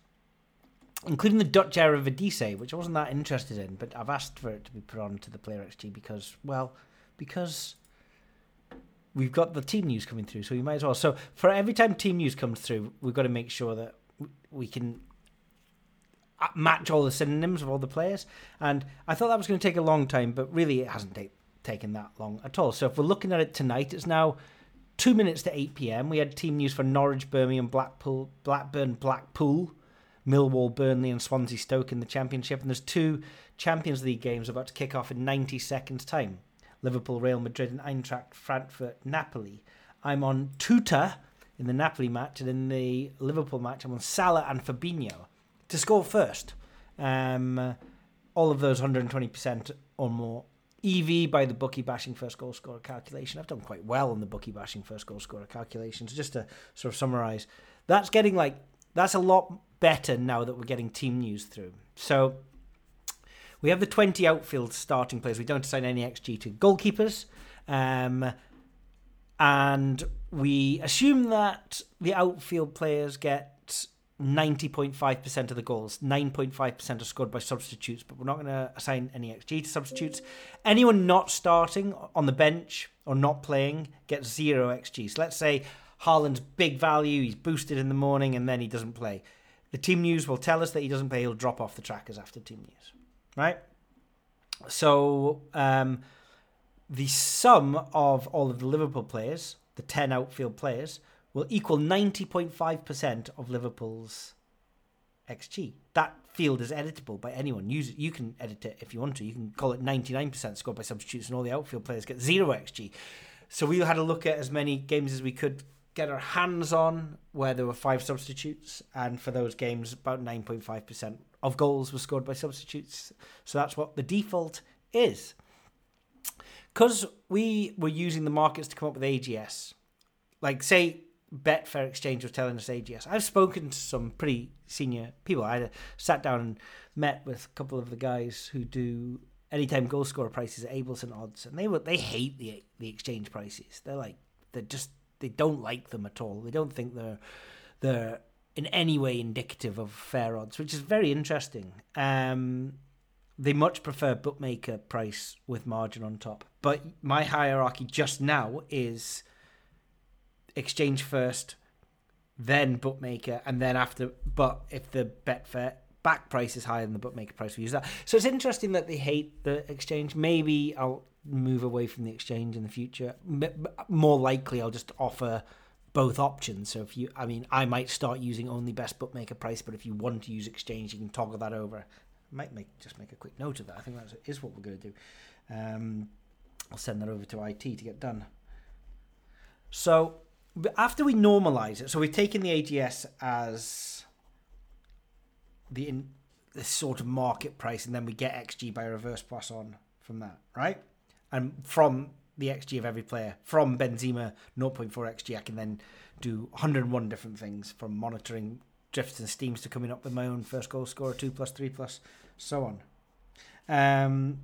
including the Dutch Eredivisie, which I wasn't that interested in, but I've asked for it to be put on to the Player XG because, well, because we've got the team news coming through, so we might as well. So for every time team news comes through, we've got to make sure that we can match all the synonyms of all the players. And I thought that was going to take a long time, but really it hasn't take, taken that long at all. So if we're looking at it tonight, it's now two minutes to 8 p.m. We had team news for Norwich, Birmingham, Blackpool, Blackburn, Blackpool, Millwall, Burnley, and Swansea Stoke in the Championship. And there's two Champions League games about to kick off in 90 seconds' time. Liverpool, Real Madrid, and Eintracht Frankfurt, Napoli. I'm on Tuta in the Napoli match, and in the Liverpool match, I'm on Salah and Fabinho to score first. Um, all of those 120% or more. EV by the bookie bashing first goal scorer calculation. I've done quite well on the bookie bashing first goal scorer calculations. Just to sort of summarize, that's getting like that's a lot better now that we're getting team news through. So we have the 20 outfield starting players. We don't assign any XG to goalkeepers. Um, and we assume that the outfield players get 90.5% of the goals. 9.5% are scored by substitutes, but we're not going to assign any XG to substitutes. Anyone not starting on the bench or not playing gets zero XG. So let's say Haaland's big value, he's boosted in the morning, and then he doesn't play. The team news will tell us that he doesn't play, he'll drop off the trackers after team news right? So um, the sum of all of the Liverpool players, the 10 outfield players, will equal 90.5% of Liverpool's XG. That field is editable by anyone. Use it. You can edit it if you want to. You can call it 99% scored by substitutes, and all the outfield players get zero XG. So we had a look at as many games as we could get our hands on where there were five substitutes, and for those games, about 9.5% of goals were scored by substitutes. So that's what the default is. Because we were using the markets to come up with AGS, like say Betfair Exchange was telling us AGS. I've spoken to some pretty senior people. I sat down and met with a couple of the guys who do anytime goal scorer prices at Ableton odds, and they were they hate the the exchange prices. They're like they're just they don't like them at all. They don't think they're they're in any way indicative of fair odds, which is very interesting. Um, they much prefer bookmaker price with margin on top. But my hierarchy just now is exchange first, then bookmaker, and then after. But if the Betfair back price is higher than the bookmaker price, we use that. So it's interesting that they hate the exchange. Maybe I'll move away from the exchange in the future. More likely, I'll just offer both options. So if you, I mean, I might start using only best bookmaker price, but if you want to use exchange, you can toggle that over. I might make just make a quick note of that. I think that is what we're going to do. Um, I'll send that over to IT to get done. So after we normalize it, so we've taken the AGS as the in, sort of market price, and then we get XG by reverse Poisson from that, right? And from the XG of every player, from Benzema 0.4 XG, I can then do 101 different things from monitoring drifts and steams to coming up with my own first goal scorer, two plus, three plus, so on. Um,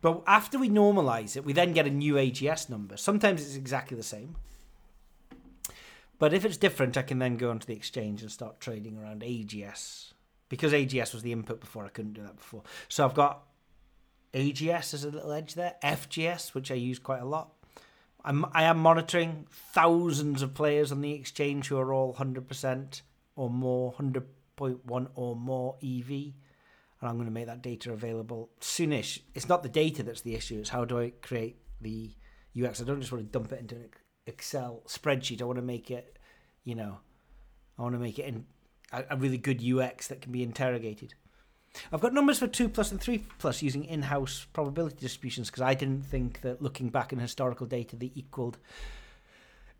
but after we normalize it, we then get a new AGS number. Sometimes it's exactly the same. But if it's different, I can then go onto the exchange and start trading around AGS. Because AGS was the input before, I couldn't do that before. So I've got AGS as a little edge there, FGS, which I use quite a lot. I'm, I am monitoring thousands of players on the exchange who are all 100% or more, 100.1 or more EV. And I'm going to make that data available soonish. It's not the data that's the issue, it's how do I create the UX. I don't just want to dump it into an Excel spreadsheet. I want to make it, you know, I want to make it in a, really good UX that can be interrogated. I've got numbers for 2 plus and 3 plus using in house probability distributions because I didn't think that looking back in historical data they equaled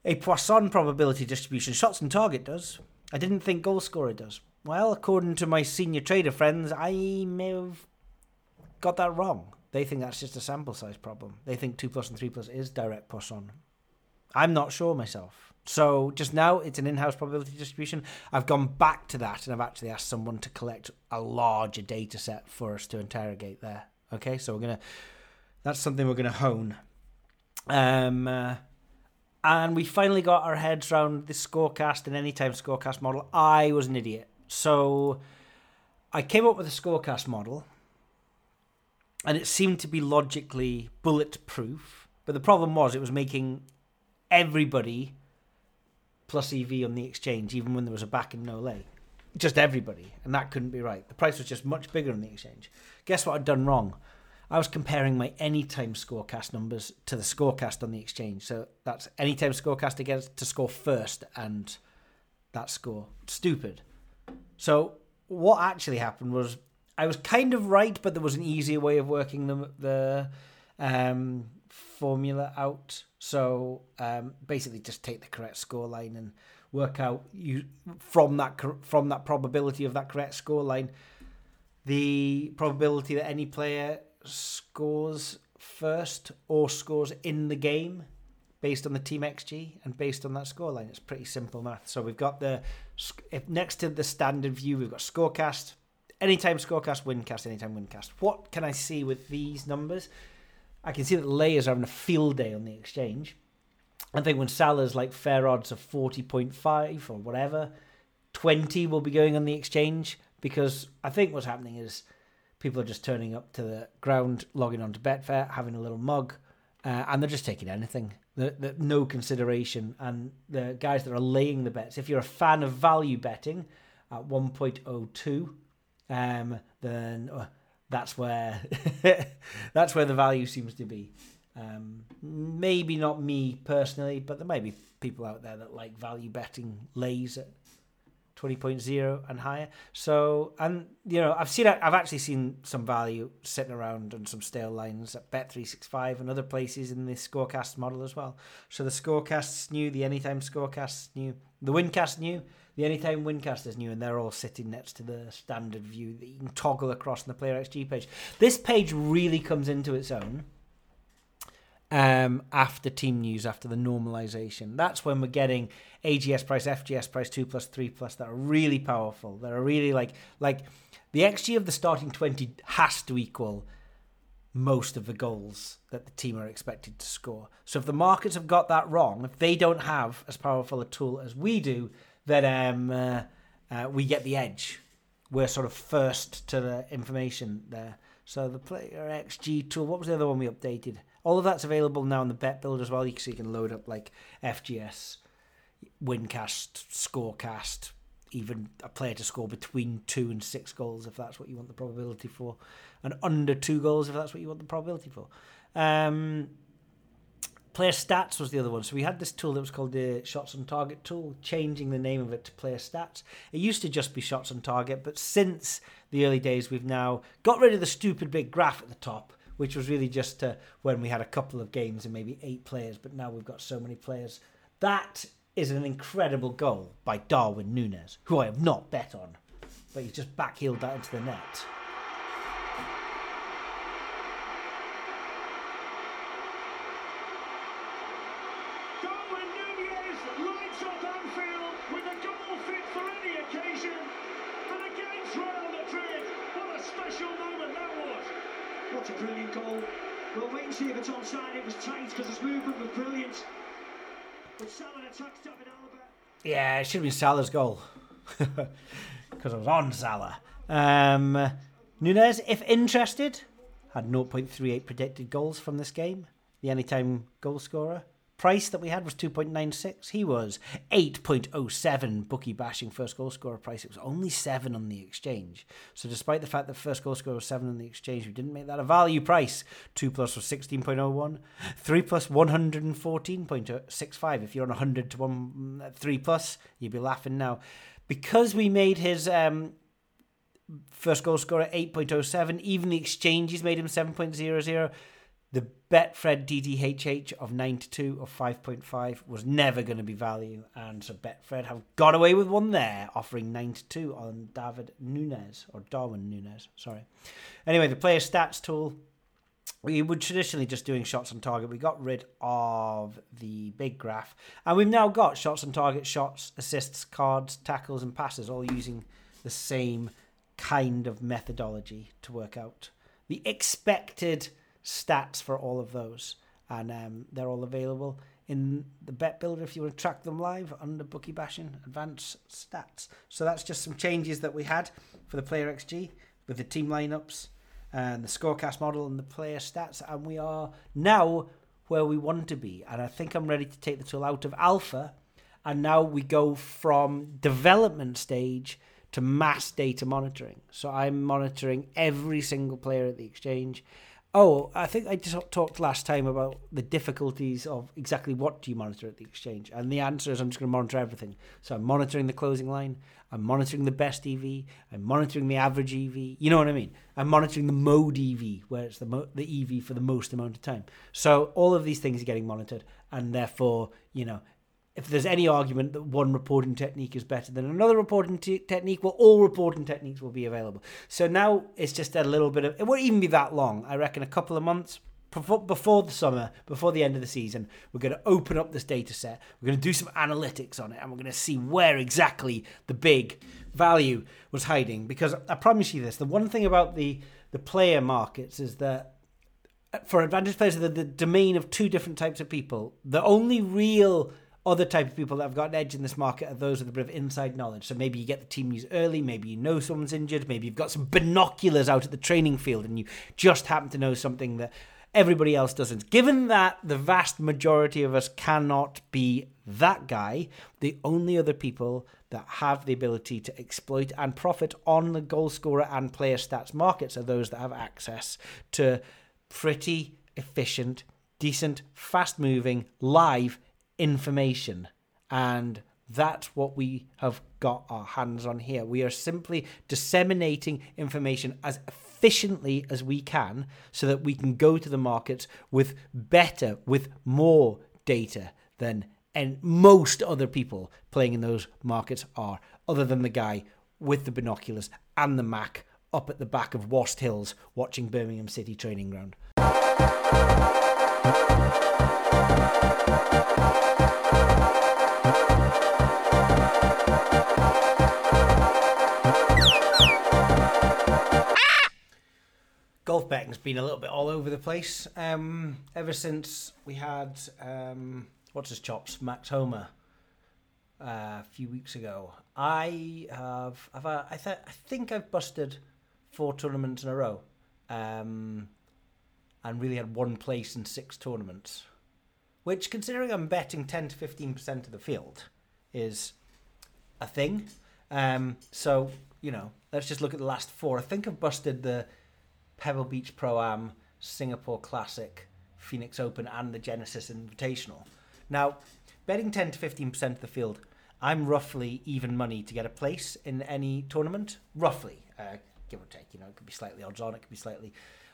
a Poisson probability distribution. Shots and target does. I didn't think goal scorer does. Well, according to my senior trader friends, I may have got that wrong. They think that's just a sample size problem. They think 2 plus and 3 plus is direct Poisson. I'm not sure myself. So just now, it's an in-house probability distribution. I've gone back to that, and I've actually asked someone to collect a larger data set for us to interrogate there. Okay, so we're gonna. That's something we're gonna hone. Um, uh, and we finally got our heads around the scorecast and anytime scorecast model. I was an idiot, so I came up with a scorecast model, and it seemed to be logically bulletproof. But the problem was, it was making everybody plus EV on the exchange, even when there was a back and no lay. Just everybody, and that couldn't be right. The price was just much bigger on the exchange. Guess what I'd done wrong? I was comparing my anytime scorecast numbers to the scorecast on the exchange. So that's anytime scorecast against to score first and that score. Stupid. So what actually happened was I was kind of right, but there was an easier way of working the the um, formula out. So um, basically, just take the correct score line and work out you from that from that probability of that correct score line, the probability that any player scores first or scores in the game based on the team xg and based on that score line it's pretty simple math. So we've got the next to the standard view we've got scorecast. Anytime scorecast wincast anytime wincast what can i see with these numbers I can see that Layers are having a field day on the exchange. I think when Salah's like fair odds of 40.5 or whatever, 20 will be going on the exchange because I think what's happening is people are just turning up to the ground, logging on to Betfair, having a little mug, uh, and they're just taking anything. The, the, no consideration. And the guys that are laying the bets, if you're a fan of value betting at 1.02, um, then. Uh, that's where [laughs] that's where the value seems to be. Um, maybe not me personally, but there may be people out there that like value betting lays at 20.0 and higher. So, and you know, I've seen, I've actually seen some value sitting around on some stale lines at Bet365 and other places in the scorecast model as well. So the scorecasts new, the anytime scorecasts new, the wincast new, the Anytime Wincast is new, and they're all sitting next to the standard view that you can toggle across on the Player XG page. This page really comes into its own um, after team news, after the normalization. That's when we're getting AGS price, FGS price, two plus, three plus that are really powerful. That are really like like the XG of the starting twenty has to equal most of the goals that the team are expected to score. So if the markets have got that wrong, if they don't have as powerful a tool as we do, then um, uh, uh, we get the edge. We're sort of first to the information there. So the player XG tool, what was the other one we updated? All of that's available now in the bet builder as well. So you can load up like FGS, Wincast, Scorecast, even a player to score between two and six goals if that's what you want the probability for, and under two goals if that's what you want the probability for. Um, player stats was the other one. So we had this tool that was called the shots on target tool, changing the name of it to player stats. It used to just be shots on target, but since the early days, we've now got rid of the stupid big graph at the top. Which was really just uh, when we had a couple of games and maybe eight players, but now we've got so many players. That is an incredible goal by Darwin Nunez, who I have not bet on, but he's just backheeled that into the net. Darwin Nunez lights up Anfield with a goal fit for any occasion. And against Real Madrid, what a special moment that was. What a brilliant goal. We'll wait and see if it's onside. It was tight because his movement was brilliant. But Salah attacks David Alaba. Yeah, it should have been Salah's goal [laughs] because I was on Salah. Um, Nunez, if interested, had 0.38 predicted goals from this game. The anytime goal scorer. Price that we had was 2.96. He was 8.07 bookie bashing first goal scorer price. It was only 7 on the exchange. So, despite the fact that first goal scorer was 7 on the exchange, we didn't make that a value price. 2 plus was 16.01. 3 plus 114.65. If you're on 100 to 1, 3 plus, you'd be laughing now. Because we made his um, first goal scorer 8.07, even the exchanges made him 7.00. Betfred DDHH of 9 to 2 of 5.5 was never going to be value. And so Betfred have got away with one there, offering 9 to 2 on David Nunez, or Darwin Nunez, sorry. Anyway, the player stats tool. We were traditionally just doing shots on target. We got rid of the big graph. And we've now got shots on target, shots, assists, cards, tackles, and passes, all using the same kind of methodology to work out the expected stats for all of those, and um, they're all available in the bet builder if you want to track them live under Bookie Bashing Advanced Stats. So that's just some changes that we had for the player XG with the team lineups and the scorecast model and the player stats, and we are now where we want to be. And I think I'm ready to take the tool out of alpha, and now we go from development stage to mass data monitoring. So I'm monitoring every single player at the exchange. Oh, I think I just talked last time about the difficulties of exactly what do you monitor at the exchange. And the answer is I'm just going to monitor everything. So I'm monitoring the closing line, I'm monitoring the best EV, I'm monitoring the average EV. You know what I mean? I'm monitoring the mode EV, where it's the, mo- the EV for the most amount of time. So all of these things are getting monitored, and therefore, you know, if there's any argument that one reporting technique is better than another reporting te- technique, well, all reporting techniques will be available. So now it's just a little bit of, it won't even be that long. I reckon a couple of months before, the summer, before the end of the season, we're going to open up this data set. We're going to do some analytics on it and we're going to see where exactly the big value was hiding. Because I promise you this the one thing about the, the player markets is that uh, for advantage players, the, the domain of two different types of people. The only real other type of people that have got an edge in this market are those with a bit of inside knowledge. So maybe you get the team news early, maybe you know someone's injured, maybe you've got some binoculars out at the training field and you just happen to know something that everybody else doesn't. Given that the vast majority of us cannot be that guy, the only other people that have the ability to exploit and profit on the goal scorer and player stats markets are those that have access to pretty efficient, decent, fast moving, live information. And that's what we have got our hands on here. We are simply disseminating information as efficiently as we can so that we can go to the markets with better, with more data than and most other people playing in those markets are, other than the guy with the binoculars and the Mac up at the back of Wast Hills watching Birmingham City training ground. Betting's been a little bit all over the place. Um, ever since we had um, what's his chops, Max Homa, uh, a few weeks ago. I have, I've, I, th- I think I've busted four tournaments in a row, um, and really had one place in six tournaments, which, considering I'm betting ten to fifteen percent of the field, is a thing. Um, so you know, let's just look at the last four. I think I've busted the Pebble Beach Pro Am, Singapore Classic, Phoenix Open, and the Genesis Invitational. Now, betting 10 to 15% of the field, I'm roughly even money to get a place in any tournament. Roughly, uh, give or take. You know, it could be slightly odds on, it could be slightly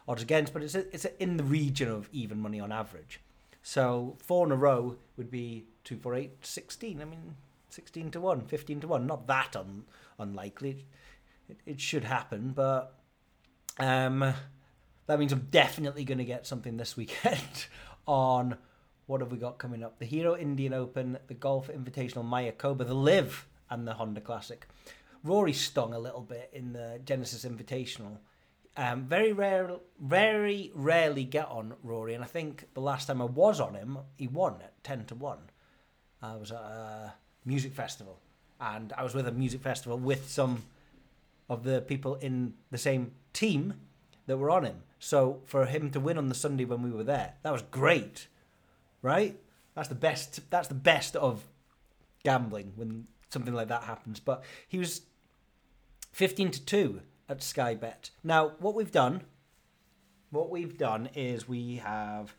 odds against, but it's, a, it's a, in the region of even money on average. So four in a row would be two, four, eight, 16. I mean, 16 to 1, 15 to 1. Not that un, unlikely. It, it should happen, but um, that means I'm definitely going to get something this weekend [laughs] on what have we got coming up? The Hero Indian Open, the Golf Invitational Mayakoba, the Live, and the Honda Classic. Rory stung a little bit in the Genesis Invitational. Um, very rare, very rarely get on Rory, and I think the last time I was on him, he won at ten to one. I was at a music festival, and I was with a music festival with some of the people in the same team that were on him. So for him to win on the Sunday when we were there, that was great, right? That's the best. That's the best of gambling when something like that happens. But he was fifteen to two at Sky Bet. Now what we've done, what we've done is we have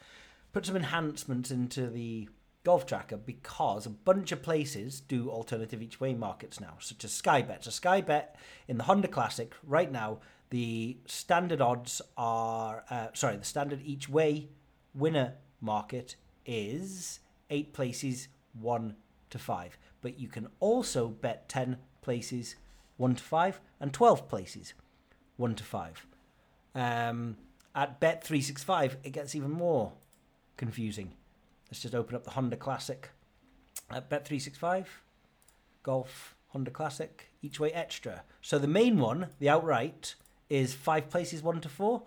put some enhancements into the golf tracker because a bunch of places do alternative each way markets now, such as Sky Bet. So Sky Bet in the Honda Classic right now, the standard odds are uh, sorry, the standard each way winner market is eight places one to five, but you can also bet ten places one to five and twelve places one to five. Um, at Bet three six five, it gets even more confusing. Let's just open up the Honda Classic at Bet365. Golf Honda Classic, each way extra. So the main one, the outright, is five places one to four.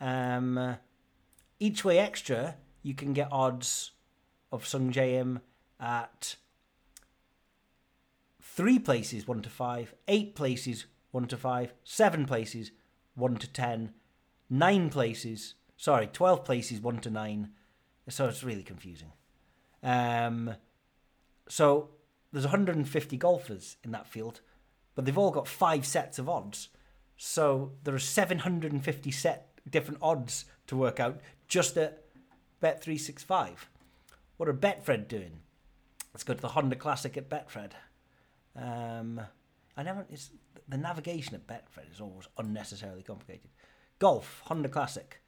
Um, each way extra, you can get odds of Sungjae Im at three places one to five, eight places one to five, seven places one to ten, nine places, sorry, 12 places one to nine, so it's really confusing. Um, so there's 150 golfers in that field, but they've all got five sets of odds. So there are 750 set different odds to work out just at Bet365. What are Betfred doing? Let's go to the Honda Classic at Betfred. Um, I never. It's the navigation at Betfred is always unnecessarily complicated. Golf Honda Classic.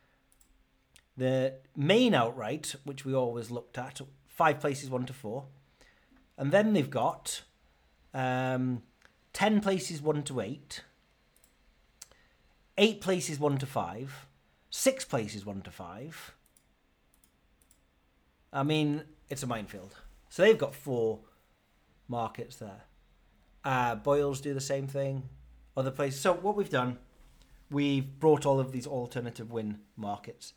The main outright, which we always looked at, five places one to four, and then they've got um, ten places one to eight, eight places one to five, six places one to five. I mean, it's a minefield. So they've got four markets there. Uh, Boyles do the same thing. Other places. So what we've done, we've brought all of these alternative win markets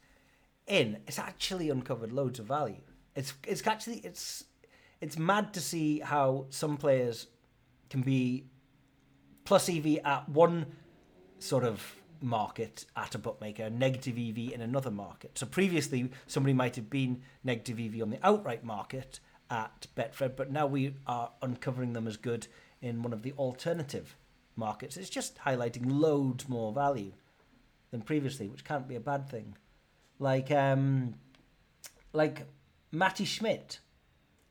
in. It's actually uncovered loads of value. It's it's actually it's it's mad to see how some players can be plus EV at one sort of market at a bookmaker, negative EV in another market. So previously, somebody might have been negative EV on the outright market at Betfred, but now we are uncovering them as good in one of the alternative markets. It's just highlighting loads more value than previously, which can't be a bad thing. Like um, like Matti Schmid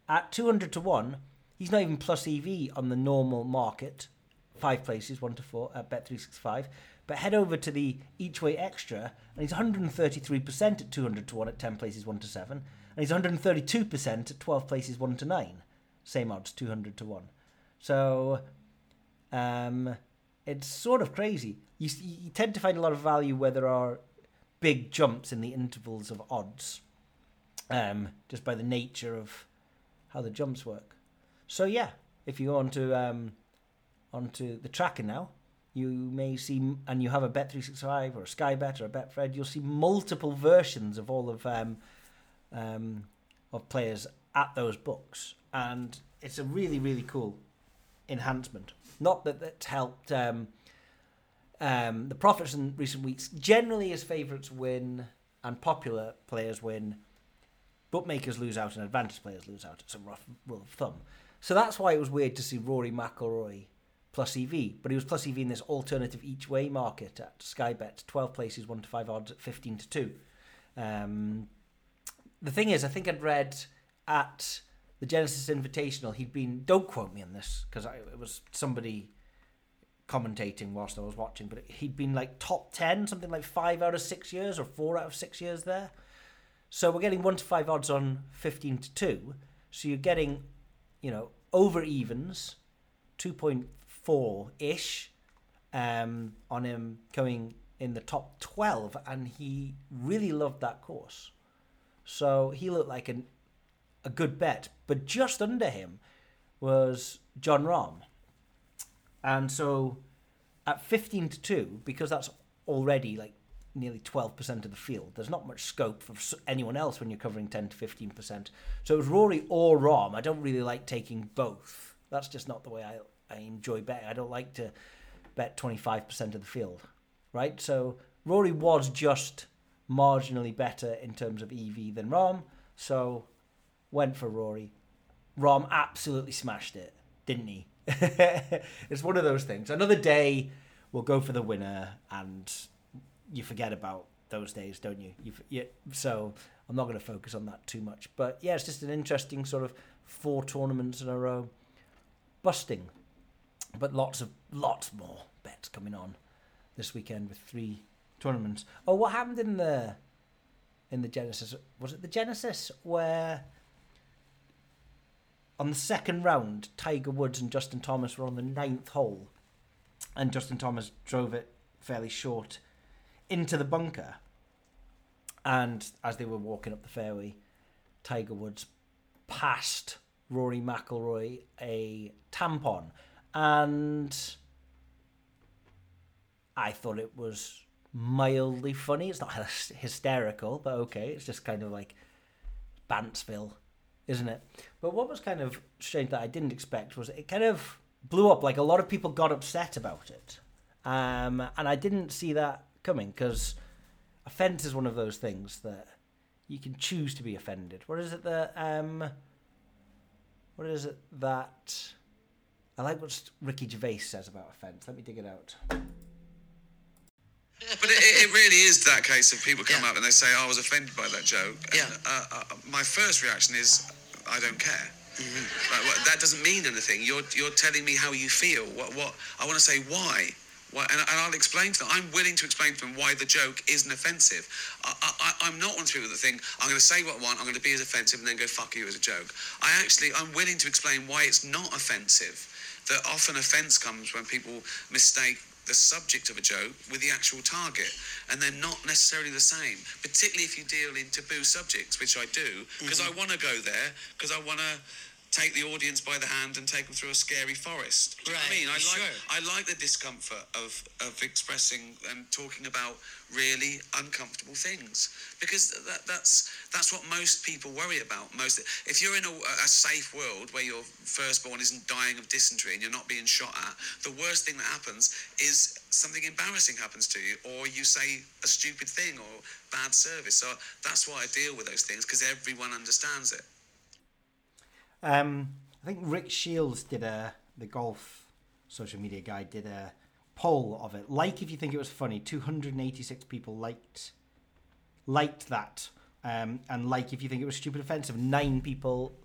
at two hundred to one, he's not even plus EV on the normal market, five places, one to four at Bet three six five. But head over to the each way extra, and he's 133% at 200 to 1 at 10 places 1 to 7, and he's 132% at 12 places 1 to 9. Same odds, 200 to 1. So um, it's sort of crazy. You, you tend to find a lot of value where there are big jumps in the intervals of odds, um, just by the nature of how the jumps work. So yeah, if you go onto um, onto the tracker now, you may see, and you have a Bet three six five or a Sky Bet or a Betfred, you'll see multiple versions of all of um, um, of players at those books, and it's a really really cool enhancement. Not that that's helped um, um, the profits in recent weeks. Generally, as favourites win and popular players win, bookmakers lose out and advantage players lose out. It's a rough rule of thumb. So that's why it was weird to see Rory McIlroy plus EV, but he was plus EV in this alternative each way market at Sky Bet, 12 places, 1 to 5 odds at 15 to 2. Um, the thing is, I think I'd read at the Genesis Invitational, he'd been, don't quote me on this, because it was somebody commentating whilst I was watching, but he'd been like top 10, something like 5 out of 6 years or 4 out of 6 years there. So we're getting 1 to 5 odds on 15 to 2. So you're getting, you know, over evens, 2.4 ish um, on him going in the top 12, and he really loved that course. So he looked like an, a good bet. But just under him was Jon Rahm. And so at 15 to 2, because that's already like nearly 12% of the field, there's not much scope for anyone else when you're covering 10 to 15%. So it was Rory or Rahm. I don't really like taking both. That's just not the way I, I enjoy betting. I don't like to bet 25% of the field, right? So Rory was just marginally better in terms of EV than Rahm. So went for Rory. Rahm absolutely smashed it, didn't he? [laughs] it's one of those things. Another day, we'll go for the winner, and you forget about those days, don't you? you, you so I'm not going to focus on that too much. But yeah, it's just an interesting sort of four tournaments in a row, busting, but lots of lots more bets coming on this weekend with three tournaments. Oh, what happened in the in the Genesis? Was it the Genesis where? On the second round, Tiger Woods and Justin Thomas were on the ninth hole, and Justin Thomas drove it fairly short into the bunker. And as they were walking up the fairway, Tiger Woods passed Rory McIlroy a tampon, and I thought it was mildly funny. It's not hysterical, but okay. It's just kind of like Bantsville isn't it? But what was kind of strange that I didn't expect was it kind of blew up. Like a lot of people got upset about it, um, and I didn't see that coming because offence is one of those things that you can choose to be offended. What is it that? Um, what is it that? I like what Ricky Gervais says about offence. Let me dig it out. But it, it really is that case of people come Yeah. up and they say, "I was offended by that joke." And, Yeah. Uh, uh, my first reaction is, "I don't care." Mm-hmm. Like, what, that doesn't mean anything. You're you're telling me how you feel. What what I want to say why. Why, and, and I'll explain to them. I'm willing to explain to them why the joke isn't offensive. I, I, I'm not one of the people that think I'm going to say what I want, I'm going to be as offensive, and then go fuck you as a joke. I actually, I'm willing to explain why it's not offensive. That often offence comes when people mistake the subject of a joke with the actual target, and they're not necessarily the same. Particularly if you deal in taboo subjects, which I do, because mm-hmm. I want to go there, because I want to take the audience by the hand and take them through a scary forest. Do you know what I mean? I like sure. I like the discomfort of of expressing and talking about really uncomfortable things because that, that's that's what most people worry about. Most if you're in a, a safe world where your firstborn isn't dying of dysentery and you're not being shot at, the worst thing that happens is something embarrassing happens to you, or you say a stupid thing or bad service. So that's why I deal with those things because everyone understands it. Um, I think Rick Shields did a the golf social media guy did a poll of it. Like if you think it was funny, 286 people liked liked that, um, and like if you think it was stupid offensive, nine people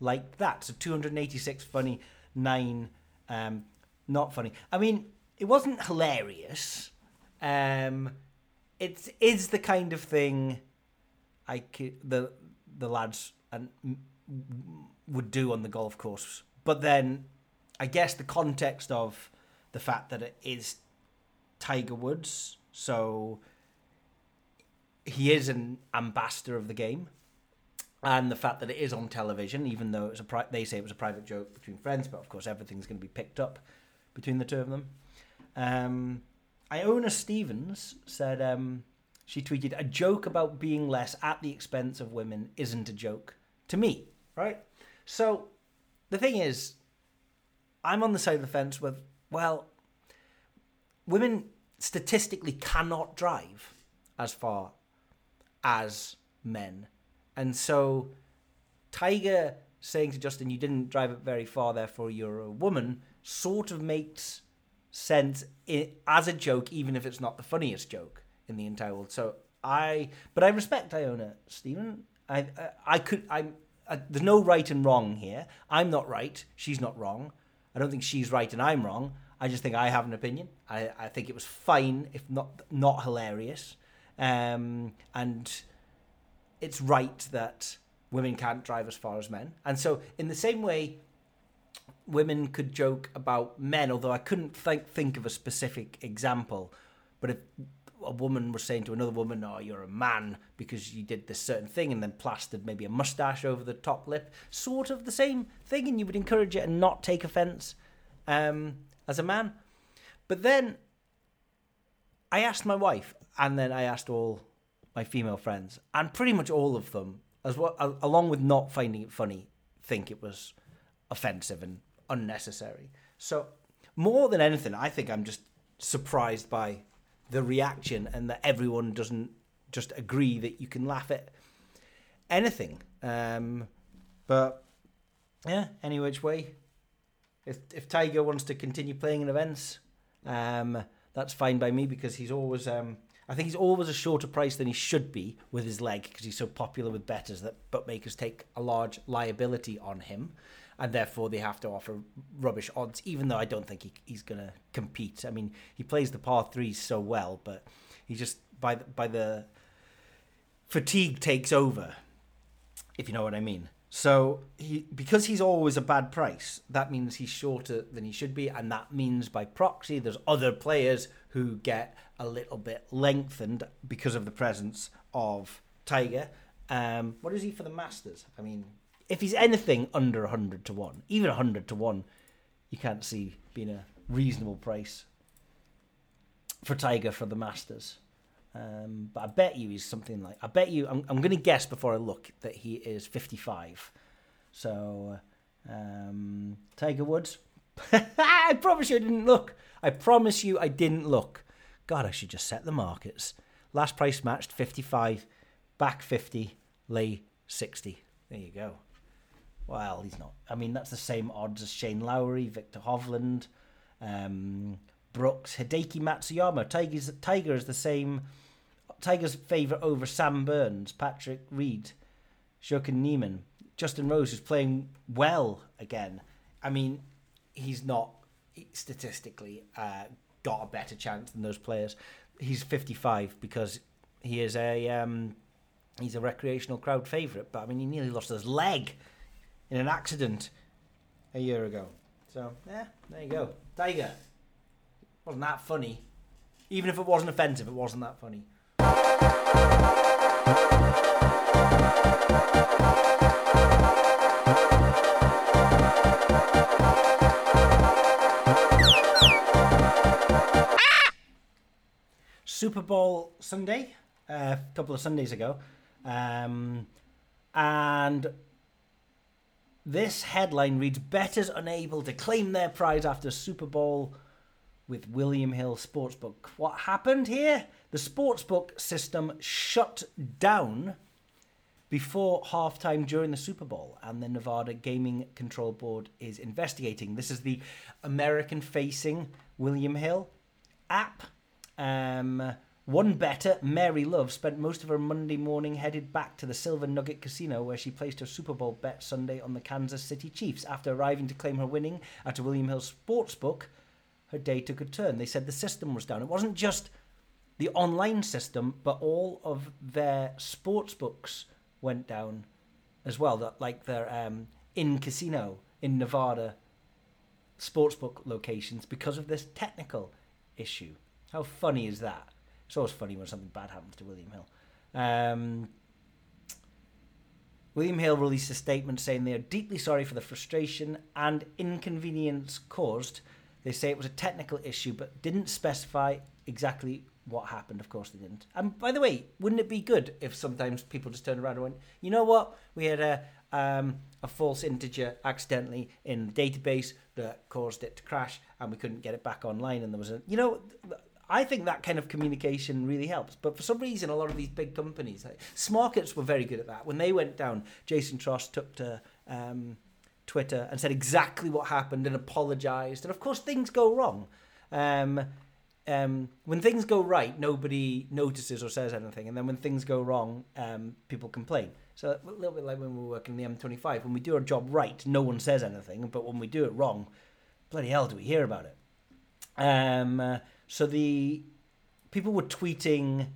liked that. So 286 funny, nine um, not funny. I mean, it wasn't hilarious. Um, it is the kind of thing I could, the the lads and would do on the golf course. But then I guess the context of the fact that it is Tiger Woods, so he is an ambassador of the game. And the fact that it is on television, even though it's a pri- they say it was a private joke between friends, but of course everything's going to be picked up between the two of them. Um, Iona Stevens said um, she tweeted a joke about being less at the expense of women isn't a joke to me, right? So the thing is, I'm on the side of the fence with well, women statistically cannot drive as far as men, and so Tiger saying to Justin, "You didn't drive it very far, therefore you're a woman," sort of makes sense as a joke, even if it's not the funniest joke in the entire world. So I, but I respect Iona Stephen. I, I, I could, I'm. I, there's no right and wrong here. I'm not right. She's not wrong. I don't think she's right and I'm wrong. I just think I have an opinion. I, I think it was fine, if not not hilarious. Um, and it's right that women can't drive as far as men. And so, in the same way, women could joke about men, although I couldn't think, think of a specific example. But if a woman was saying to another woman, "Oh, you're a man because you did this certain thing," and then plastered maybe a mustache over the top lip, sort of the same thing, and you would encourage it and not take offence um, as a man. But then I asked my wife, and then I asked all my female friends, and pretty much all of them, as well, along with not finding it funny, think it was offensive and unnecessary. So more than anything, I think I'm just surprised by the reaction and that everyone doesn't just agree that you can laugh at anything. Um, but yeah, any which way, if if Tiger wants to continue playing in events, um, that's fine by me because he's always. Um, I think he's always a shorter price than he should be with his leg because he's so popular with betters that bookmakers take a large liability on him, and therefore they have to offer rubbish odds. Even though I don't think he, he's going to compete. I mean, he plays the par threes so well, but he just by the, by the fatigue takes over, if you know what I mean. So he because he's always a bad price, that means he's shorter than he should be, and that means by proxy there's other players who get a little bit lengthened because of the presence of Tiger. Um, what is he for the Masters? I mean, if he's anything under hundred to one, even hundred to one, you can't see being a reasonable price for Tiger for the Masters. Um, but I bet you he's something like. I bet you. I'm, I'm going to guess before I look that he is 55. So, um, Tiger Woods. [laughs] I promise you I didn't look. I promise you I didn't look. God, I should just set the markets. Last price matched 55, back 50, lay 60. There you go. Well, he's not. I mean, that's the same odds as Shane Lowry, Viktor Hovland, um, Brooks, Hideki Matsuyama. Tiger's, Tiger is the same. Tiger's favourite over Sam Burns, Patrick Reed, Joaquin Niemann, Justin Rose is playing well again. I mean, he's not statistically uh, got a better chance than those players. He's 55 because he is a um, he's a recreational crowd favourite. But I mean, he nearly lost his leg in an accident a year ago. So yeah, there you go. Tiger wasn't that funny. Even if it wasn't offensive, it wasn't that funny. Super Bowl Sunday, uh, a couple of Sundays ago, um, and this headline reads: "Bettors unable to claim their prize after Super Bowl with William Hill Sportsbook." What happened here? The sportsbook system shut down before halftime during the Super Bowl, and the Nevada Gaming Control Board is investigating. This is the American facing William Hill app. Um, one better, Mary Love, spent most of her Monday morning headed back to the Silver Nugget Casino where she placed her Super Bowl bet Sunday on the Kansas City Chiefs. After arriving to claim her winning at a William Hill Sportsbook, her day took a turn. They said the system was down. It wasn't just the online system, but all of their sports books went down as well. That like their um, in casino in Nevada sportsbook locations because of this technical issue. How funny is that? It's always funny when something bad happens to William Hill. Um, William Hill released a statement saying they are deeply sorry for the frustration and inconvenience caused. They say it was a technical issue, but didn't specify exactly what happened. Of course, they didn't. And by the way, wouldn't it be good if sometimes people just turned around and went, you know what, we had a um, a false integer accidentally in the database that caused it to crash, and we couldn't get it back online, and there was a, you know. I think that kind of communication really helps. But for some reason, a lot of these big companies, like Smarkets, were very good at that. When they went down, Jason Trost took to um, Twitter and said exactly what happened and apologized. And of course, things go wrong. Um, um, when things go right, nobody notices or says anything, and then when things go wrong, um, people complain. So a little bit like when we were working the M25, when we do our job right, no one says anything, but when we do it wrong, bloody hell, do we hear about it? Um, uh, so the people were tweeting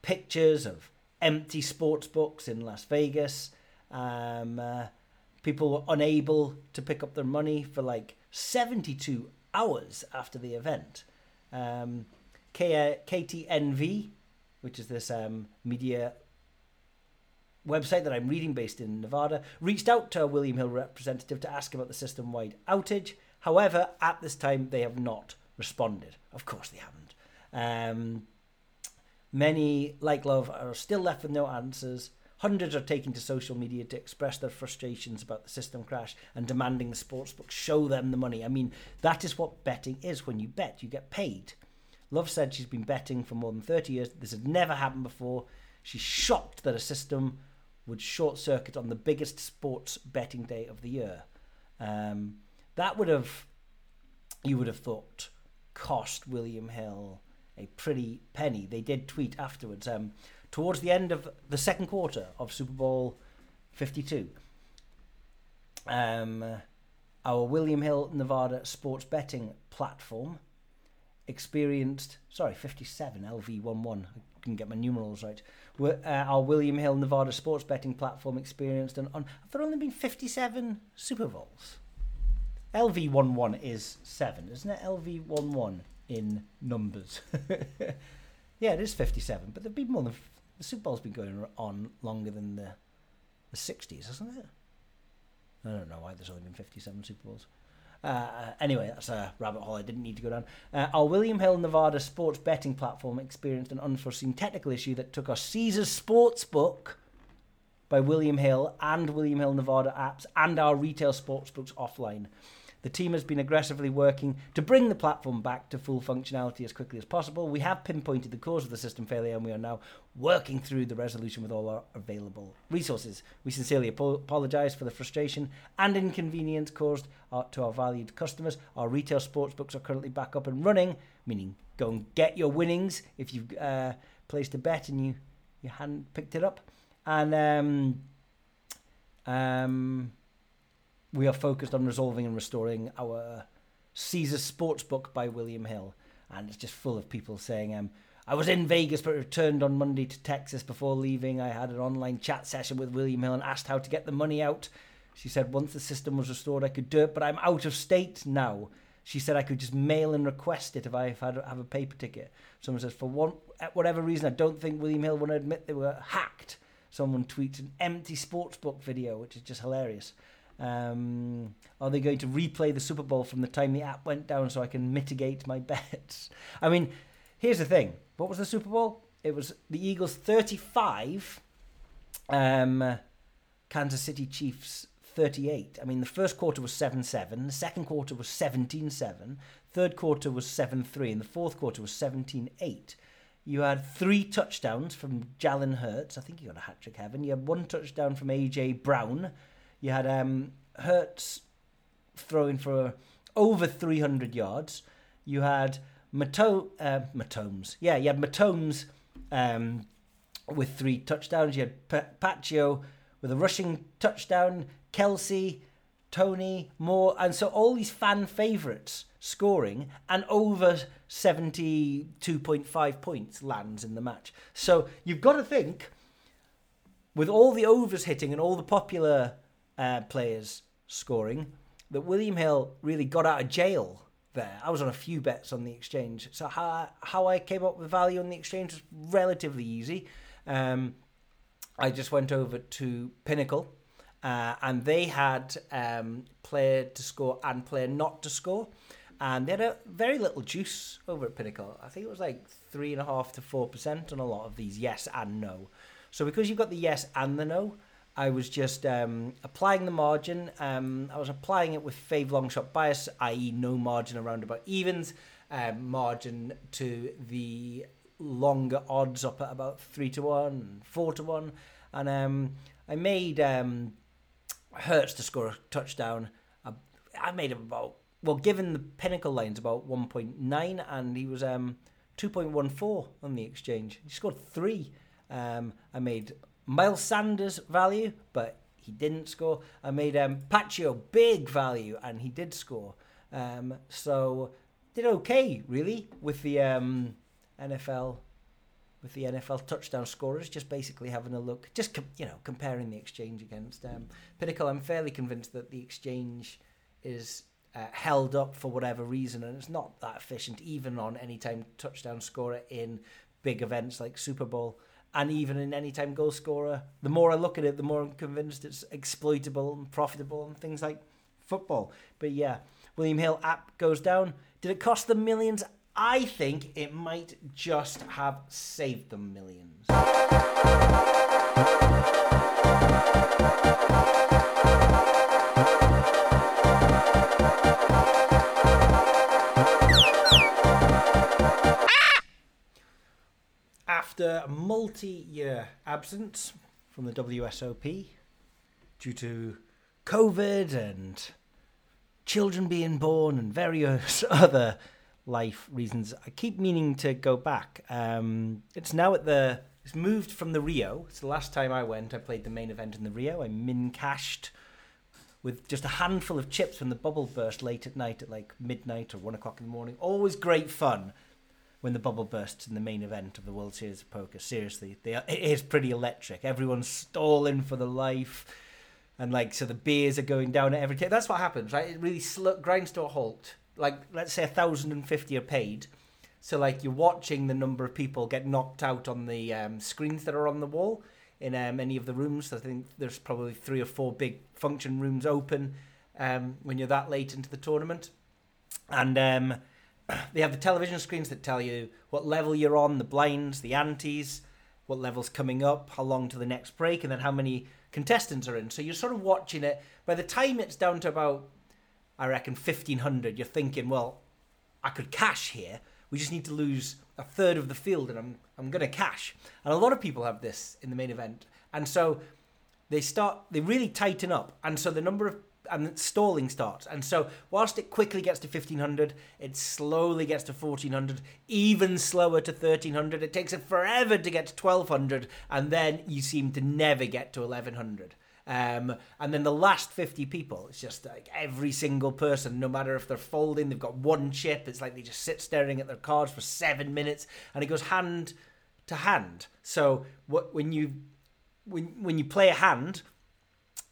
pictures of empty sports books in Las Vegas. Um, uh, people were unable to pick up their money for like 72 hours after the event. Um, K- KTNV, which is this um, media website that I'm reading based in Nevada, reached out to a William Hill representative to ask about the system wide outage. However, at this time, they have not responded. Of course, they haven't. Um, many, like Love, are still left with no answers. Hundreds are taking to social media to express their frustrations about the system crash and demanding the sportsbook show them the money. I mean, that is what betting is. When you bet, you get paid. Love said she's been betting for more than 30 years. This had never happened before. She's shocked that a system would short circuit on the biggest sports betting day of the year. Um, that would have, you would have thought, cost William Hill a pretty penny. They did tweet afterwards. Um, towards the end of the second quarter of Super Bowl 52, um, our William Hill Nevada sports betting platform experienced, sorry, 57 LV11. I can get my numerals right. Uh, our William Hill Nevada sports betting platform experienced an on. Have there only been 57 Super Bowls? LV11 is seven, isn't it? LV11 in numbers. [laughs] yeah, it is 57, but there've been more than the Super Bowl's been going on longer than the the 60s, hasn't it? I don't know why there's only been 57 Super Bowls. Uh, anyway, that's a rabbit hole I didn't need to go down. Uh, our William Hill Nevada sports betting platform experienced an unforeseen technical issue that took our Caesars Sportsbook by William Hill and William Hill Nevada apps and our retail sportsbooks offline. The team has been aggressively working to bring the platform back to full functionality as quickly as possible. We have pinpointed the cause of the system failure and we are now working through the resolution with all our available resources. We sincerely apo- apologise for the frustration and inconvenience caused our, to our valued customers. Our retail sports books are currently back up and running, meaning go and get your winnings if you've uh, placed a bet and you, you hadn't picked it up. And um, um, we are focused on resolving and restoring our Caesar Sportsbook by William Hill. And it's just full of people saying, um, I was in Vegas but returned on Monday to Texas before leaving. I had an online chat session with William Hill and asked how to get the money out. She said once the system was restored, I could do it, but I'm out of state now. She said I could just mail and request it if I had have a paper ticket. Someone says for one whatever reason, I don't think William Hill want to admit they were hacked. Someone tweets an empty sportsbook video, which is just hilarious. Um, are they going to replay the Super Bowl from the time the app went down so I can mitigate my [laughs] bets? I mean, here's the thing. What was the Super Bowl? It was the Eagles 35, um, Kansas City Chiefs 38. I mean, the first quarter was 7 7, the second quarter was 17 7, third quarter was 7 3, and the fourth quarter was 17 8. You had three touchdowns from Jalen Hurts. I think you got a hat trick, Heaven. You had one touchdown from AJ Brown. You had um, Hurts throwing for over 300 yards. You had Mato- uh, Matomes. Yeah, you had Matomes um, with three touchdowns. You had P- Paccio with a rushing touchdown. Kelce, Toney, Moore, and so all these fan favourites scoring and over 72.5 points lands in the match. So you've got to think with all the overs hitting and all the popular uh, players scoring that William Hill really got out of jail there. I was on a few bets on the exchange. So how, how I came up with value on the exchange was relatively easy. Um, I just went over to Pinnacle uh, and they had um, player to score and player not to score. and they had a very little juice over at Pinnacle. I think it was like three and a half to four percent on a lot of these yes and no. So because you've got the yes and the no, I was just um, applying the margin. Um, I was applying it with fave long shot bias, i.e., no margin around about evens, um, margin to the longer odds up at about three to one, four to one, and um, I made um, Hurts to score a touchdown. I, I made him about well, given the pinnacle lines about one point nine, and he was um, two point one four on the exchange. He scored three. Um, I made Miles Sanders value, but he didn't score. I made um, Pacho big value, and he did score. Um, so did okay really with the um, NFL with the NFL touchdown scorers, just basically having a look, just com- you know comparing the exchange against um, Pinnacle. I'm fairly convinced that the exchange is uh, held up for whatever reason, and it's not that efficient, even on any time touchdown scorer in big events like Super Bowl, and even in anytime goal scorer. The more I look at it, the more I'm convinced it's exploitable and profitable and things like football. But yeah, William Hill app goes down. Did it cost them millions? I think it might just have saved them millions. After a multi year absence from the WSOP due to COVID and children being born and various [laughs] other life reasons, I keep meaning to go back. Um, it's now at the. It's moved from the Rio. It's the last time I went. I played the main event in the Rio. I min cashed with just a handful of chips when the bubble burst late at night at like midnight or one o'clock in the morning. Always great fun when the bubble bursts in the main event of the World Series of Poker. Seriously, they are, it is pretty electric. Everyone's stalling for the life, and like so the beers are going down at every. T- that's what happens, right? It really sl- grinds to a halt. Like let's say thousand and fifty are paid. So like you're watching the number of people get knocked out on the um, screens that are on the wall in um, any of the rooms. I think there's probably three or four big function rooms open um, when you're that late into the tournament, and um, [clears throat] they have the television screens that tell you what level you're on, the blinds, the antes, what level's coming up, how long to the next break, and then how many contestants are in. So you're sort of watching it. By the time it's down to about, I reckon, 1500, you're thinking, well, I could cash here. We just need to lose a third of the field and I'm, I'm going to cash. And a lot of people have this in the main event. And so they start, they really tighten up. And so the number of and stalling starts. And so, whilst it quickly gets to 1500, it slowly gets to 1400, even slower to 1300. It takes it forever to get to 1200, and then you seem to never get to 1100. Um, and then the last 50 people, it's just like every single person, no matter if they're folding, they've got one chip, it's like they just sit staring at their cards for seven minutes, and it goes hand to hand. So, what, when you when, when you play a hand,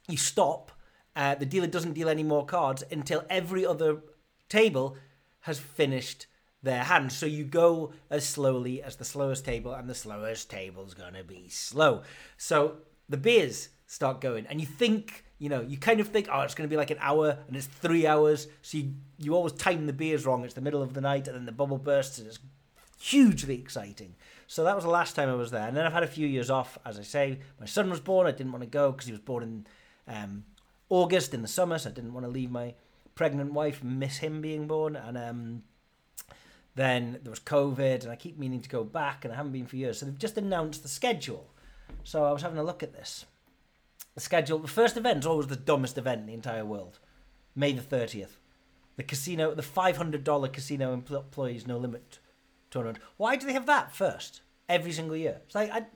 you stop uh, the dealer doesn't deal any more cards until every other table has finished their hand. So you go as slowly as the slowest table, and the slowest table's gonna be slow. So the beers start going, and you think, you know, you kind of think, oh, it's gonna be like an hour, and it's three hours. So you, you always time the beers wrong. It's the middle of the night, and then the bubble bursts, and it's hugely exciting. So that was the last time I was there, and then I've had a few years off. As I say, my son was born. I didn't want to go because he was born in. Um, August in the summer, so I didn't want to leave my pregnant wife miss him being born. And um, then there was COVID, and I keep meaning to go back, and I haven't been for years. So they've just announced the schedule. So I was having a look at this. The schedule, the first event is always the dumbest event in the entire world. May the 30th. The casino, the $500 casino employees no limit tournament. Why do they have that first? Every single year. It's like, I,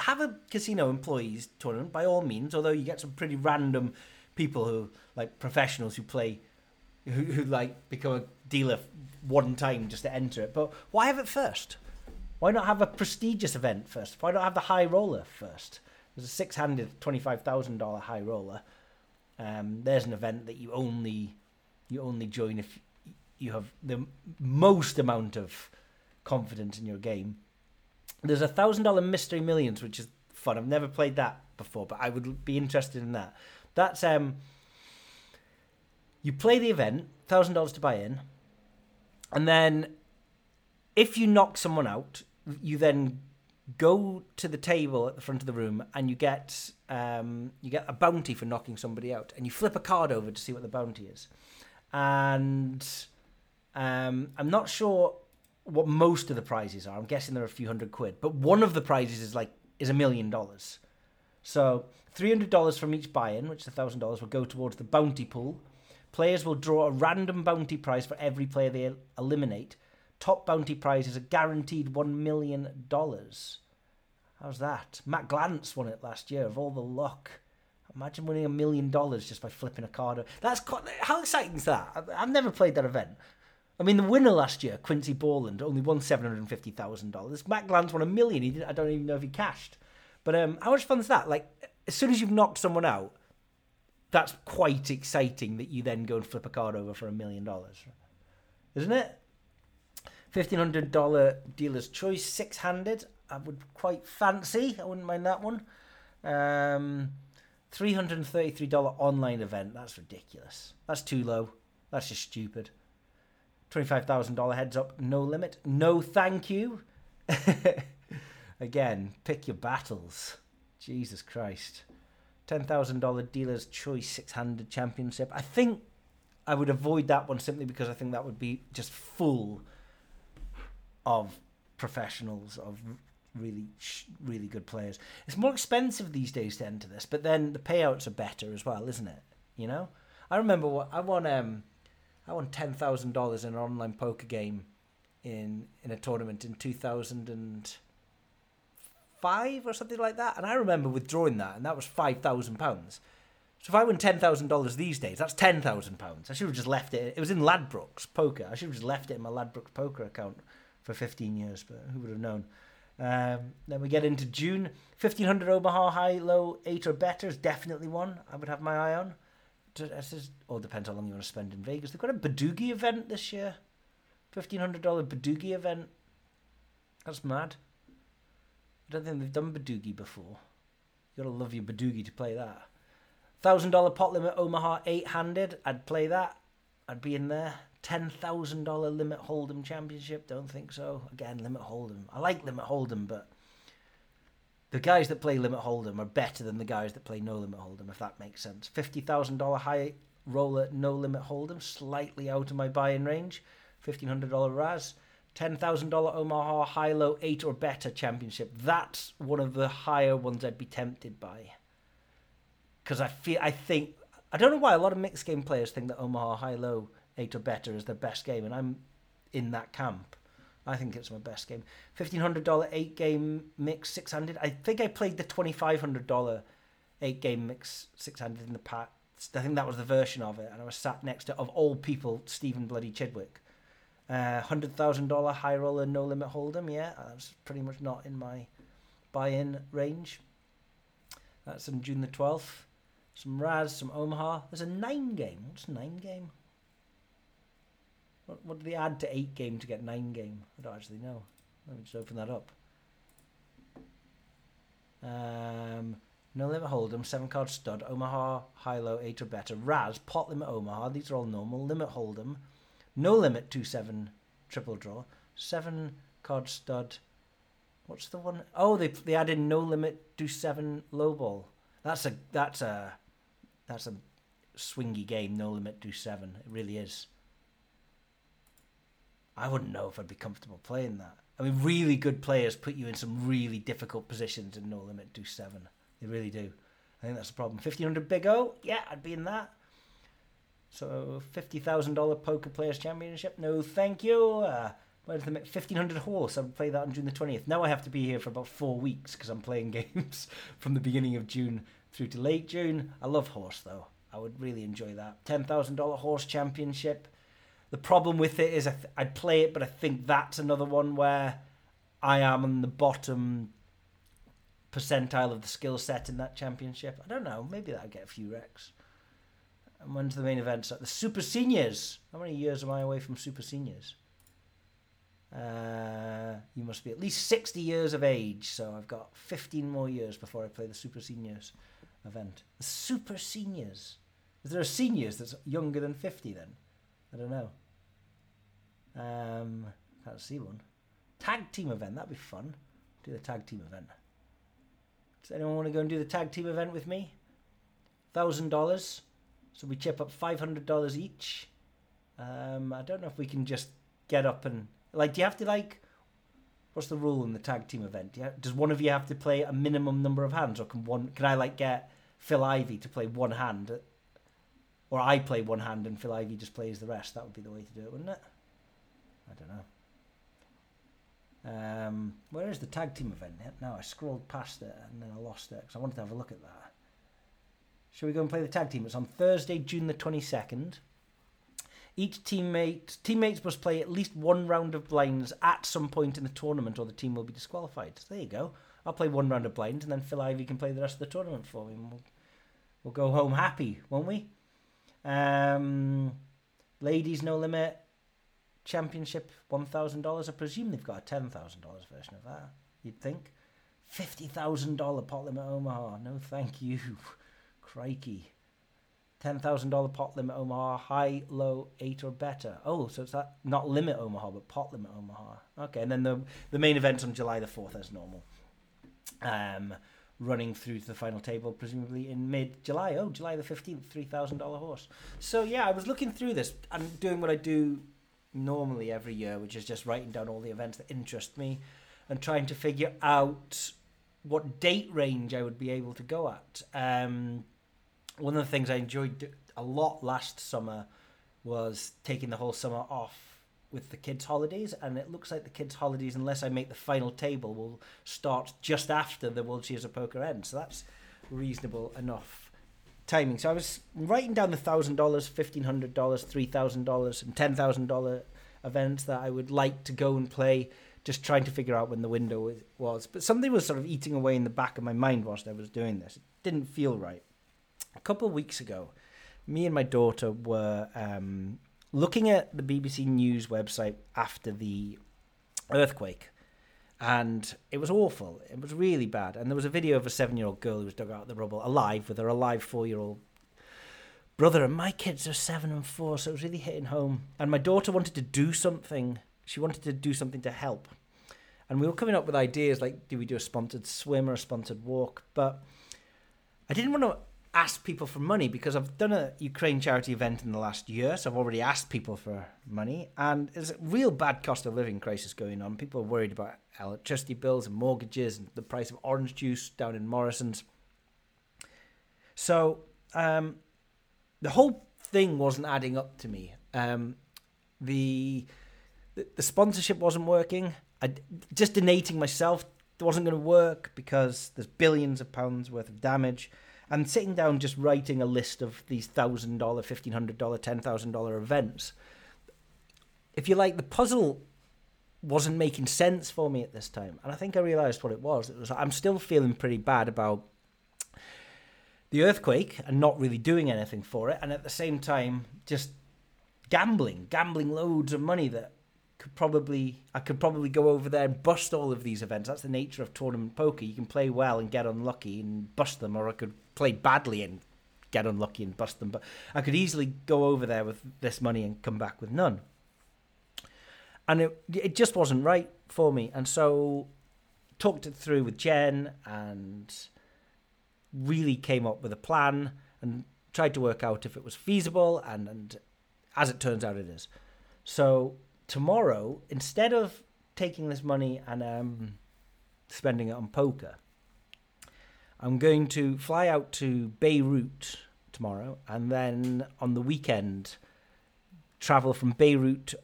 have a casino employees tournament by all means. Although you get some pretty random people who like professionals who play, who, who like become a dealer one time just to enter it. But why have it first? Why not have a prestigious event first? Why not have the high roller first? There's a six-handed, twenty-five thousand dollar high roller. Um, there's an event that you only you only join if you have the most amount of confidence in your game. There's a thousand dollar mystery millions, which is fun. I've never played that before, but I would be interested in that. That's um You play the event, thousand dollars to buy in, and then if you knock someone out, you then go to the table at the front of the room and you get um, you get a bounty for knocking somebody out, and you flip a card over to see what the bounty is. And um, I'm not sure what most of the prizes are. I'm guessing there are a few hundred quid, but one of the prizes is like is a million dollars. So three hundred dollars from each buy-in, which a thousand dollars, will go towards the bounty pool. Players will draw a random bounty prize for every player they eliminate. Top bounty prize is a guaranteed one million dollars. How's that? Matt Glantz won it last year. Of all the luck, imagine winning a million dollars just by flipping a card. That's quite, how exciting is that? I've never played that event. I mean, the winner last year, Quincy Borland, only won seven hundred and fifty thousand dollars. Matt Glantz won a million. He didn't, I don't even know if he cashed. But um, how much fun is that? Like, as soon as you've knocked someone out, that's quite exciting. That you then go and flip a card over for a million dollars, isn't it? Fifteen hundred dollar dealer's choice, six handed. I would quite fancy. I wouldn't mind that one. Um, three hundred and thirty three dollar online event. That's ridiculous. That's too low. That's just stupid. Twenty-five thousand dollar heads up, no limit. No, thank you. [laughs] Again, pick your battles. Jesus Christ. Ten thousand dollar dealer's choice six-handed championship. I think I would avoid that one simply because I think that would be just full of professionals, of really, really good players. It's more expensive these days to enter this, but then the payouts are better as well, isn't it? You know, I remember what I won. Um, I won ten thousand dollars in an online poker game in in a tournament in two thousand and five or something like that, and I remember withdrawing that, and that was five thousand pounds. So if I win ten thousand dollars these days, that's ten thousand pounds. I should have just left it. It was in Ladbrokes poker. I should have just left it in my Ladbrokes poker account for fifteen years, but who would have known? Um, then we get into June. Fifteen hundred Omaha high, low, eight or better is definitely one I would have my eye on. Is all oh, depends how long you want to spend in Vegas. They've got a Badugi event this year. Fifteen hundred dollar Badugi event. That's mad. I don't think they've done Badugi before. You gotta love your Badugi to play that. Thousand dollar pot limit Omaha eight handed. I'd play that. I'd be in there. Ten thousand dollar limit Hold'em championship. Don't think so. Again, limit Hold'em. I like limit Hold'em, but the guys that play limit Hold'em are better than the guys that play no limit Hold'em. If that makes sense. Fifty thousand dollar high roller no limit Hold'em. Slightly out of my buy-in range. Fifteen hundred dollar Razz. Ten thousand dollar Omaha high low eight or better championship. That's one of the higher ones I'd be tempted by. Because I feel I think I don't know why a lot of mixed game players think that Omaha high low eight or better is their best game, and I'm in that camp. I think it's my best game. Fifteen hundred dollar eight game mix six hundred. I think I played the twenty five hundred dollar eight game mix six hundred in the past. I think that was the version of it, and I was sat next to of all people Stephen Bloody Chidwick. Uh, hundred thousand dollar high roller no limit hold'em. Yeah, that's pretty much not in my buy-in range. That's on June the twelfth. Some Razz, some Omaha. There's a nine game. What's nine game? What, what do they add to eight game to get nine game? I don't actually know. Let me just open that up. Um, no limit hold'em, seven card stud, Omaha, high low, eight or better, Razz, pot limit Omaha. These are all normal. Limit hold'em, no limit two seven triple draw, seven card stud. What's the one? Oh, they they add in no limit do seven low ball. That's a that's a that's a swingy game. No limit do seven. It really is. I wouldn't know if I'd be comfortable playing that. I mean, really good players put you in some really difficult positions in no limit do seven. They really do. I think that's the problem. Fifteen hundred big O. Yeah, I'd be in that. So fifty thousand dollar poker players championship. No, thank you. Uh, where's the fifteen hundred horse? I would play that on June the twentieth. Now I have to be here for about four weeks because I'm playing [laughs] games from the beginning of June through to late June. I love horse though. I would really enjoy that. Ten thousand dollar horse championship. The problem with it is I th- I'd play it, but I think that's another one where I am on the bottom percentile of the skill set in that championship. I don't know. Maybe that'll get a few wrecks. And when's the main event? So the Super Seniors. How many years am I away from Super Seniors? Uh, you must be at least 60 years of age, so I've got 15 more years before I play the Super Seniors event. The Super Seniors. Is there a seniors that's younger than 50 then? I don't know. Um, can't see one. Tag team event, that'd be fun. Do the tag team event. Does anyone want to go and do the tag team event with me? Thousand dollars. So we chip up five hundred dollars each. Um, I don't know if we can just get up and like. Do you have to like? What's the rule in the tag team event? You does one of you have to play a minimum number of hands, or can one? Can I like get Phil Ivey to play one hand, or I play one hand and Phil Ivey just plays the rest? That would be the way to do it, wouldn't it? I don't know. Um, where is the tag team event? Now I scrolled past it and then I lost it because I wanted to have a look at that. Shall we go and play the tag team? It's on Thursday, June the twenty second. Each teammate teammates must play at least one round of blinds at some point in the tournament, or the team will be disqualified. So there you go. I'll play one round of blinds, and then Phil Ivey can play the rest of the tournament for me. We'll, we'll go home happy, won't we? Um, ladies, no limit. Championship, one thousand dollars. I presume they've got a ten thousand dollars version of that. You'd think. Fifty thousand dollar pot limit Omaha. No, thank you. [laughs] Crikey. Ten thousand dollar pot limit Omaha, high, low, eight or better. Oh, so it's that not limit Omaha, but pot limit Omaha. Okay, and then the the main event's on July the fourth as normal. Um, running through to the final table, presumably in mid July. Oh, July the fifteenth, three thousand dollar horse. So yeah, I was looking through this and doing what I do normally every year, which is just writing down all the events that interest me and trying to figure out what date range I would be able to go at. Um, one of the things I enjoyed a lot last summer was taking the whole summer off with the kids' holidays, and it looks like the kids' holidays, unless I make the final table, will start just after the World Series of Poker ends. So that's reasonable enough timing. So I was writing down the thousand dollars, fifteen hundred dollars, three thousand dollars, and ten thousand dollar events that I would like to go and play. Just trying to figure out when the window was- but something was sort of eating away in the back of my mind whilst I was doing this. It didn't feel right a couple of weeks ago, me and my daughter were um, looking at the BBC News website after the earthquake, and it was awful. It was really bad. And there was a video of a seven-year-old girl who was dug out of the rubble alive with her alive four-year-old brother. And my kids are seven and four, so it was really hitting home. And my daughter wanted to do something. She wanted to do something to help. And we were coming up with ideas like, do we do a sponsored swim or a sponsored walk? But I didn't want to ask people for money because I've done a Ukraine charity event in the last year, so I've already asked people for money, and there's a real bad cost of living crisis going on. People are worried about electricity bills and mortgages and the price of orange juice down in Morrison's. So um, the whole thing wasn't adding up to me. Um, the, the the sponsorship wasn't working. I just donating myself wasn't going to work because there's billions of pounds worth of damage. And sitting down just writing a list of these thousand dollar, fifteen hundred dollar, ten thousand dollar events. If you like, the puzzle wasn't making sense for me at this time, and I think I realised what it was. It was I'm still feeling pretty bad about the earthquake and not really doing anything for it, and at the same time just gambling, gambling loads of money that could probably I could probably go over there and bust all of these events. That's the nature of tournament poker. You can play well and get unlucky and bust them, or I could play badly and get unlucky and bust them. But I could easily go over there with this money and come back with none. And it it just wasn't right for me. And so talked it through with Jen and really came up with a plan and tried to work out if it was feasible and, and as it turns out it is. So tomorrow, instead of taking this money and um, spending it on poker, I'm going to fly out to Beirut tomorrow and then on the weekend travel from Beirut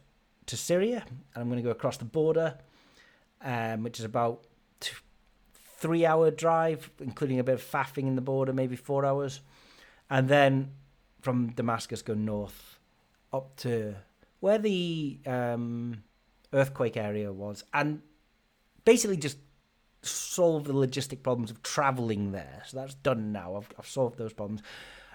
to Syria and I'm going to go across the border, um, which is about three hour drive, including a bit of faffing in the border, maybe four hours, and then from Damascus go north up to where the um, earthquake area was, and basically just solve the logistic problems of traveling there. So that's done now. I've, I've solved those problems.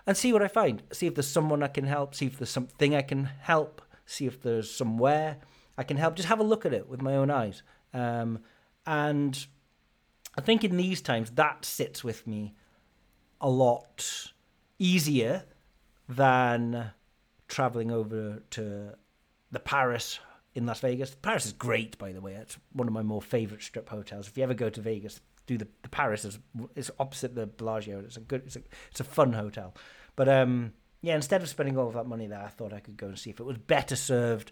And see what I find. See if there's someone I can help. See if there's something I can help. See if there's somewhere I can help. Just have a look at it with my own eyes. Um, and I think in these times that sits with me a lot easier than traveling over to the Paris in Las Vegas. Paris is great, by the way. It's one of my more favorite strip hotels. If you ever go to Vegas, do the, the Paris is is opposite the Bellagio. It's a good, it's a, it's a fun hotel. But um, yeah, instead of spending all of that money there, I thought I could go and see if it was better served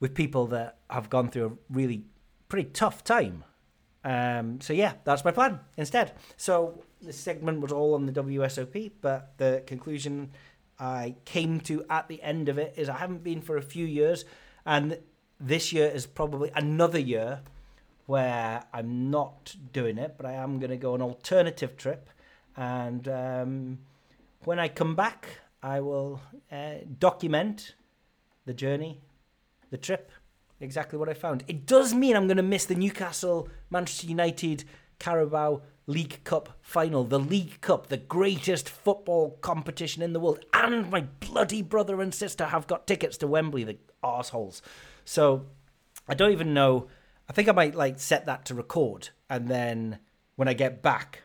with people that have gone through a really pretty tough time. Um, so yeah, that's my plan instead. So this segment was all on the WSOP, but the conclusion I came to at the end of it is I haven't been for a few years, and this year is probably another year where I'm not doing it, but I am going to go an alternative trip, and um, when I come back, I will uh, document the journey, the trip, exactly what I found. It does mean I'm going to miss the Newcastle Manchester United Carabao League Cup final, the League Cup, the greatest football competition in the world, and my bloody brother and sister have got tickets to Wembley, the arseholes. So I don't even know. I think I might like set that to record, and then when I get back,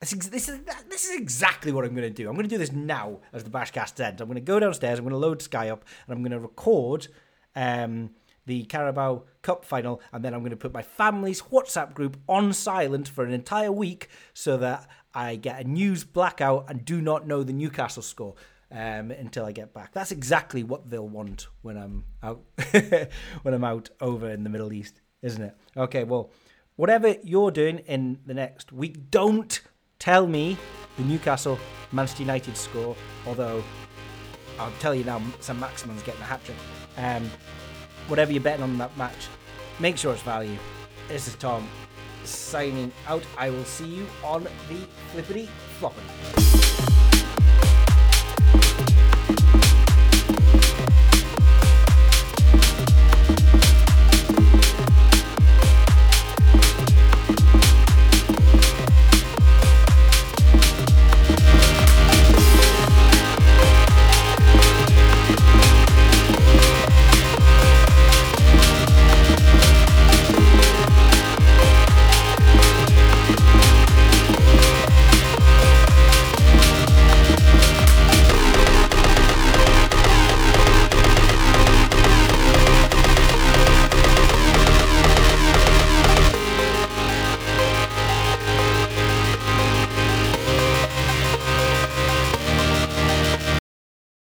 this is this is, this is exactly what I'm going to do. I'm going to do this now as the Bashcast ends. I'm going to go downstairs. I'm going to load Sky up, and I'm going to record um, the Carabao Cup final, and then I'm going to put my family's WhatsApp group on silent for an entire week so that I get a news blackout and do not know the Newcastle score um, until I get back. That's exactly what they'll want when I'm out [laughs] when I'm out over in the Middle East, isn't it? Okay, well, whatever you're doing in the next week, don't tell me the Newcastle Manchester United score. Although I'll tell you now, Saint-Maximin's getting a hat trick. Um, whatever you're betting on that match, make sure it's value. This is Tom signing out. I will see you on the flippity floppity.